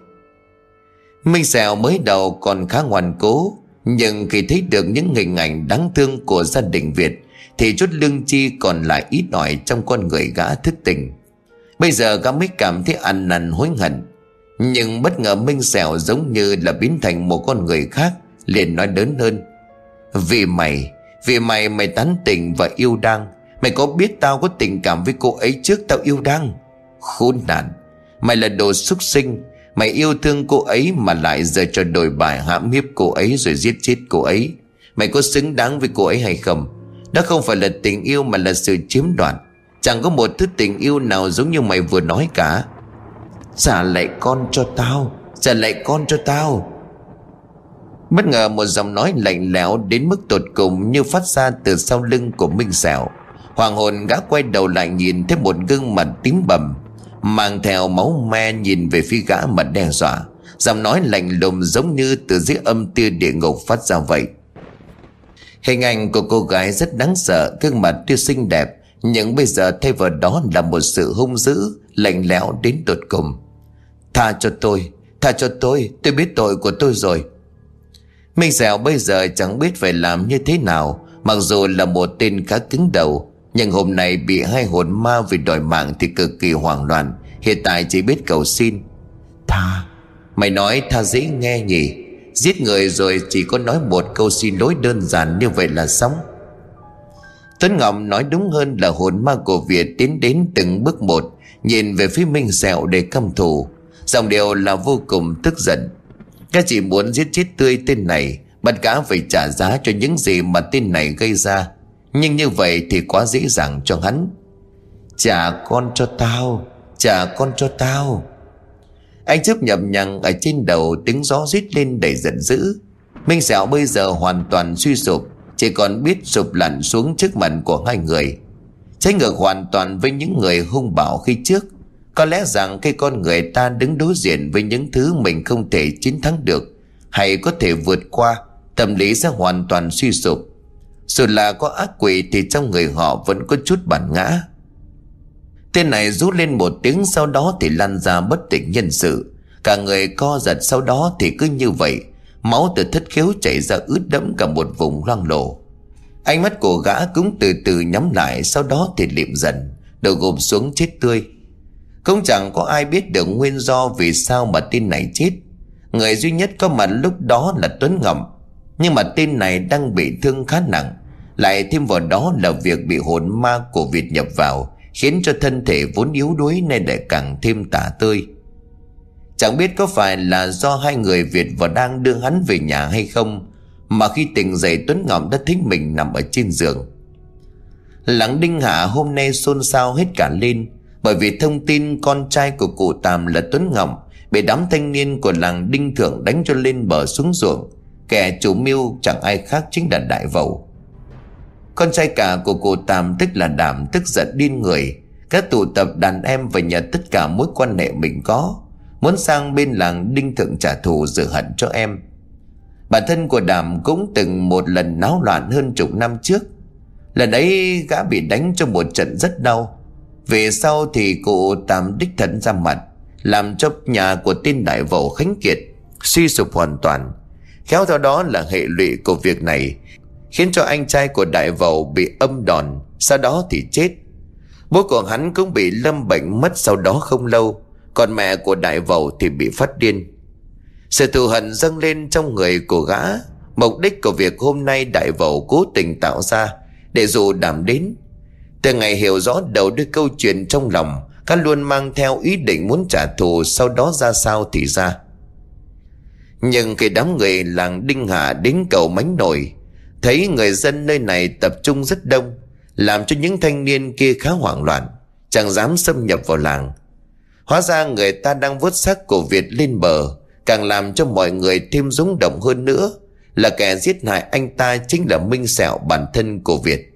Minh Sẹo mới đầu còn khá ngoan cố, Nhưng khi thấy được những hình ảnh đáng thương của gia đình Việt, Thì chút lương chi còn lại ít ỏi trong con người gã thức tỉnh Bây giờ gã mới cảm thấy ăn năn hối hận. Nhưng bất ngờ Minh Sẹo giống như là biến thành một con người khác, Liền nói lớn hơn. Vì mày Vì mày mày tán tình và yêu đang Mày có biết tao có tình cảm với cô ấy trước tao yêu đang Khốn nạn, Mày là đồ súc sinh. Mày yêu thương cô ấy mà lại giờ cho đổi bài hãm hiếp cô ấy rồi giết chết cô ấy. Mày có xứng đáng với cô ấy hay không? Đó không phải là tình yêu mà là sự chiếm đoạt. Chẳng có một thứ tình yêu nào giống như mày vừa nói cả Trả lại con cho tao Trả lại con cho tao Bất ngờ một giọng nói lạnh lẽo đến mức tột cùng như phát ra từ sau lưng của Minh Sẹo. Hoàng hồn gã quay đầu lại nhìn thấy một gương mặt tím bầm, mang theo máu me nhìn về phía gã mà đe dọa. Giọng nói lạnh lùng giống như từ dưới âm tia địa ngục phát ra vậy. Hình ảnh của cô gái rất đáng sợ, gương mặt tuy xinh đẹp, nhưng bây giờ thay vào đó là một sự hung dữ, lạnh lẽo đến tột cùng. Tha cho tôi, tha cho tôi, tôi biết tội của tôi rồi. Minh Dẻo bây giờ chẳng biết phải làm như thế nào Mặc dù là một tên khá cứng đầu Nhưng hôm nay bị hai hồn ma vì đòi mạng thì cực kỳ hoảng loạn Hiện tại chỉ biết cầu xin Tha Mày nói tha dễ nghe nhỉ Giết người rồi chỉ có nói một câu xin lỗi đơn giản như vậy là xong Tuấn Ngọc nói đúng hơn là hồn ma của Việt tiến đến từng bước một, Nhìn về phía Minh Sẹo để căm thù. Dòng điều là vô cùng tức giận. Các chị muốn giết chết tươi tên này, Bắt cá phải trả giá cho những gì mà tên này gây ra. Nhưng như vậy thì quá dễ dàng cho hắn. Trả con cho tao, Trả con cho tao. Anh chấp nhầm nhằng ở trên đầu, Tiếng gió rít lên đầy giận dữ. Minh Sẹo bây giờ hoàn toàn suy sụp. Chỉ còn biết sụp lặn xuống trước mặt của hai người. Trái ngược hoàn toàn với những người hung bạo khi trước, có lẽ rằng khi con người ta đứng đối diện với những thứ mình không thể chiến thắng được, Hay có thể vượt qua, Tâm lý sẽ hoàn toàn suy sụp. Dù là có ác quỷ thì trong người họ vẫn có chút bản ngã. Tên này rút lên một tiếng sau đó thì lăn ra bất tỉnh nhân sự. Cả người co giật sau đó thì cứ như vậy. Máu từ thất khiếu chảy ra ướt đẫm cả một vùng loang lổ. Ánh mắt của gã cũng từ từ nhắm lại, Sau đó thì liệm dần, Đầu gục xuống chết tươi. Không chẳng có ai biết được nguyên do vì sao mà tin này chết. Người duy nhất có mặt lúc đó là Tuấn Ngậm. Nhưng mà tin này đang bị thương khá nặng, Lại thêm vào đó là việc bị hồn ma của Việt nhập vào, Khiến cho thân thể vốn yếu đuối nên lại càng thêm tả tơi. Chẳng biết có phải là do hai người Việt và đang đưa hắn về nhà hay không, Mà khi tỉnh dậy Tuấn Ngọc đã thấy mình nằm ở trên giường. Lắng Đinh Hạ hôm nay xôn xao hết cả lên, bởi vì thông tin con trai của cụ Tàm là Tuấn Ngọc Bị đám thanh niên của làng Đinh Thượng đánh cho lên bờ xuống ruộng. Kẻ chủ mưu chẳng ai khác chính là Đại Vầu. Con trai cả của cụ Tàm tức là Đảm tức giận điên người. Các tụ tập đàn em và nhờ tất cả mối quan hệ mình có. Muốn sang bên làng Đinh Thượng trả thù rửa hận cho em. Bản thân của đàm cũng từng một lần náo loạn hơn chục năm trước. Lần ấy gã bị đánh trong một trận rất đau. Về sau thì cụ tạm đích thân ra mặt, Làm cho nhà của tên đại vẩu Khánh Kiệt, Suy sụp hoàn toàn. Khéo theo đó là hệ lụy của việc này, Khiến cho anh trai của đại vẩu bị âm đòn, Sau đó thì chết. Bố của hắn cũng bị lâm bệnh mất sau đó không lâu. Còn mẹ của đại vầu thì bị phát điên. Sự thù hận dâng lên trong người của gã. Mục đích của việc hôm nay đại vầu cố tình tạo ra Để dù đảm đến. Từ ngày hiểu rõ đầu đuôi câu chuyện trong lòng các luôn mang theo ý định muốn trả thù, Sau đó ra sao thì ra. Nhưng khi đám người làng Đinh Hạ đến cầu mánh nổi, Thấy người dân nơi này tập trung rất đông, Làm cho những thanh niên kia khá hoảng loạn, Chẳng dám xâm nhập vào làng. Hóa ra người ta đang vớt xác của Việt lên bờ Càng làm cho mọi người thêm rúng động hơn nữa Là kẻ giết hại anh ta chính là Minh Sẹo bản thân của Việt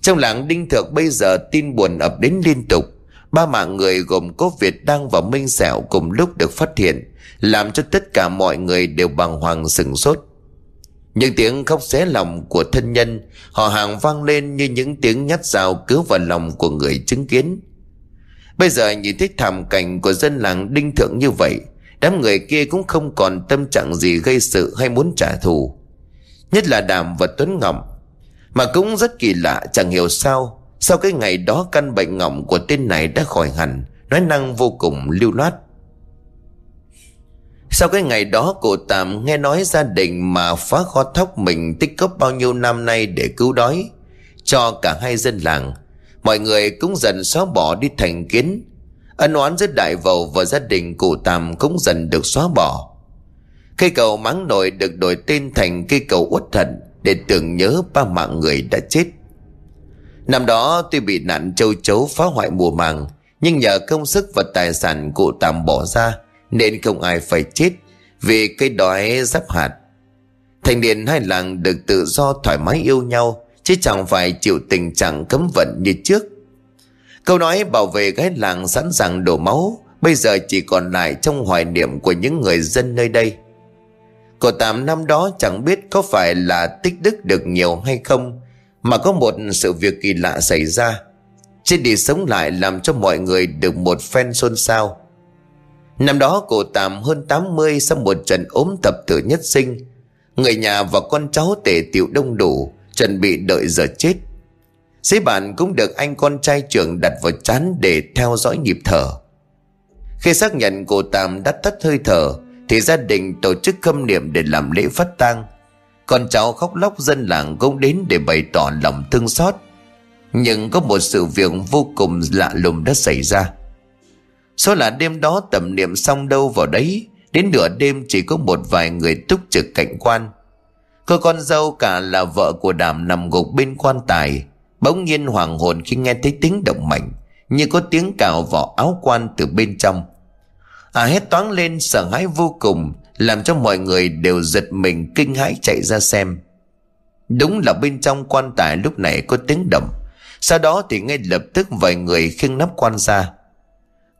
trong làng Đinh Thược bây giờ tin buồn ập đến liên tục. Ba mạng người gồm có Việt Đăng và Minh Sẹo cùng lúc được phát hiện, làm cho tất cả mọi người đều bàng hoàng sừng sốt. Những tiếng khóc xé lòng của thân nhân, họ hàng vang lên như những tiếng nhát dao cứu vào lòng của người chứng kiến. Bây giờ nhìn thấy thảm cảnh của dân làng Đinh Thượng như vậy, đám người kia cũng không còn tâm trạng gì gây sự hay muốn trả thù. Nhất là Đàm và Tuấn Ngọc mà cũng rất kỳ lạ chẳng hiểu sao Sau cái ngày đó căn bệnh ngọng của tên này đã khỏi hẳn Nói năng vô cùng lưu loát Sau cái ngày đó cổ Tạm nghe nói gia đình mà phá kho thóc mình tích góp bao nhiêu năm nay để cứu đói Cho cả hai dân làng Mọi người cũng dần xóa bỏ đi thành kiến. Ân oán giữa đại vầu và gia đình cụ Tàm cũng dần được xóa bỏ. Cây cầu máng nổi được đổi tên thành cây cầu uất thận để tưởng nhớ ba mạng người đã chết. Năm đó tuy bị nạn châu chấu phá hoại mùa màng, Nhưng nhờ công sức và tài sản cụ Tam bỏ ra, Nên không ai phải chết Vì cây đói giáp hạt. Thành niên hai làng được tự do thoải mái yêu nhau Chứ chẳng phải chịu tình trạng cấm vận như trước. Câu nói bảo vệ gái làng sẵn sàng đổ máu, Bây giờ chỉ còn lại trong hoài niệm của những người dân nơi đây. Cô Tám năm đó chẳng biết có phải là tích đức được nhiều hay không, Mà có một sự việc kỳ lạ xảy ra. Trên đi sống lại làm cho mọi người được một phen xôn xao. Năm đó cô Tám hơn 80 sau một trận ốm tập tử nhất sinh, Người nhà và con cháu tề tiểu đông đủ. Chuẩn bị đợi giờ chết. Giấy bản cũng được anh con trai trưởng đặt vào chán để theo dõi nhịp thở. Khi xác nhận cô Tam đã tắt hơi thở, Thì gia đình tổ chức khâm niệm để làm lễ phát tang. Con cháu khóc lóc dân làng cũng đến để bày tỏ lòng thương xót. Nhưng có một sự việc vô cùng lạ lùng đã xảy ra. Số là đêm đó tầm niệm xong đâu vào đấy, Đến nửa đêm chỉ có một vài người túc trực cảnh quan. Cô con dâu cả là vợ của đàm nằm gục bên quan tài. Bỗng nhiên hoàng hồn khi nghe thấy tiếng động mạnh, Như có tiếng cào vào áo quan từ bên trong. À hét toáng lên, sợ hãi vô cùng, Làm cho mọi người đều giật mình, kinh hãi chạy ra xem. Đúng là bên trong quan tài lúc này có tiếng động. Sau đó thì ngay lập tức vài người khiêng nắp quan ra.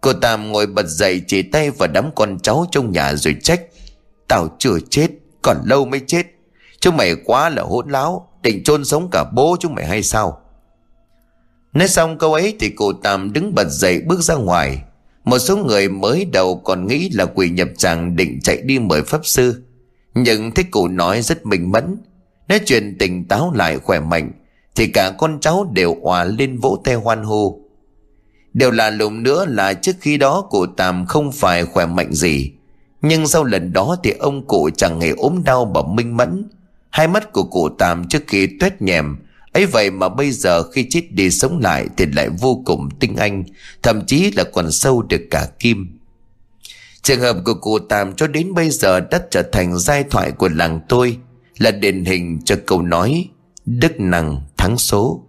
Cô Tam ngồi bật dậy chỉ tay vào đám con cháu trong nhà rồi trách, Tao chưa chết, Còn lâu mới chết. Chúng mày quá là hỗn láo, Định chôn sống cả bố chúng mày hay sao? Nói xong câu ấy thì cụ Tam đứng bật dậy bước ra ngoài. Một số người mới đầu còn nghĩ là quỷ nhập tràng định chạy đi mời pháp sư. Nhưng thấy cụ nói rất minh mẫn. Nói chuyện tỉnh táo lại khỏe mạnh, Thì cả con cháu đều hòa lên vỗ tay hoan hô. Điều là lùng nữa là trước khi đó cụ Tam không phải khỏe mạnh gì. Nhưng sau lần đó thì ông cụ chẳng hề ốm đau và minh mẫn. Hai mắt của cụ Tam trước khi tuét nhèm. Ấy vậy mà bây giờ khi chết đi sống lại thì lại vô cùng tinh anh, thậm chí là còn sâu được cả kim. Trường hợp của cụ Tam cho đến bây giờ đã trở thành giai thoại của làng tôi, là điển hình cho câu nói, đức năng thắng số.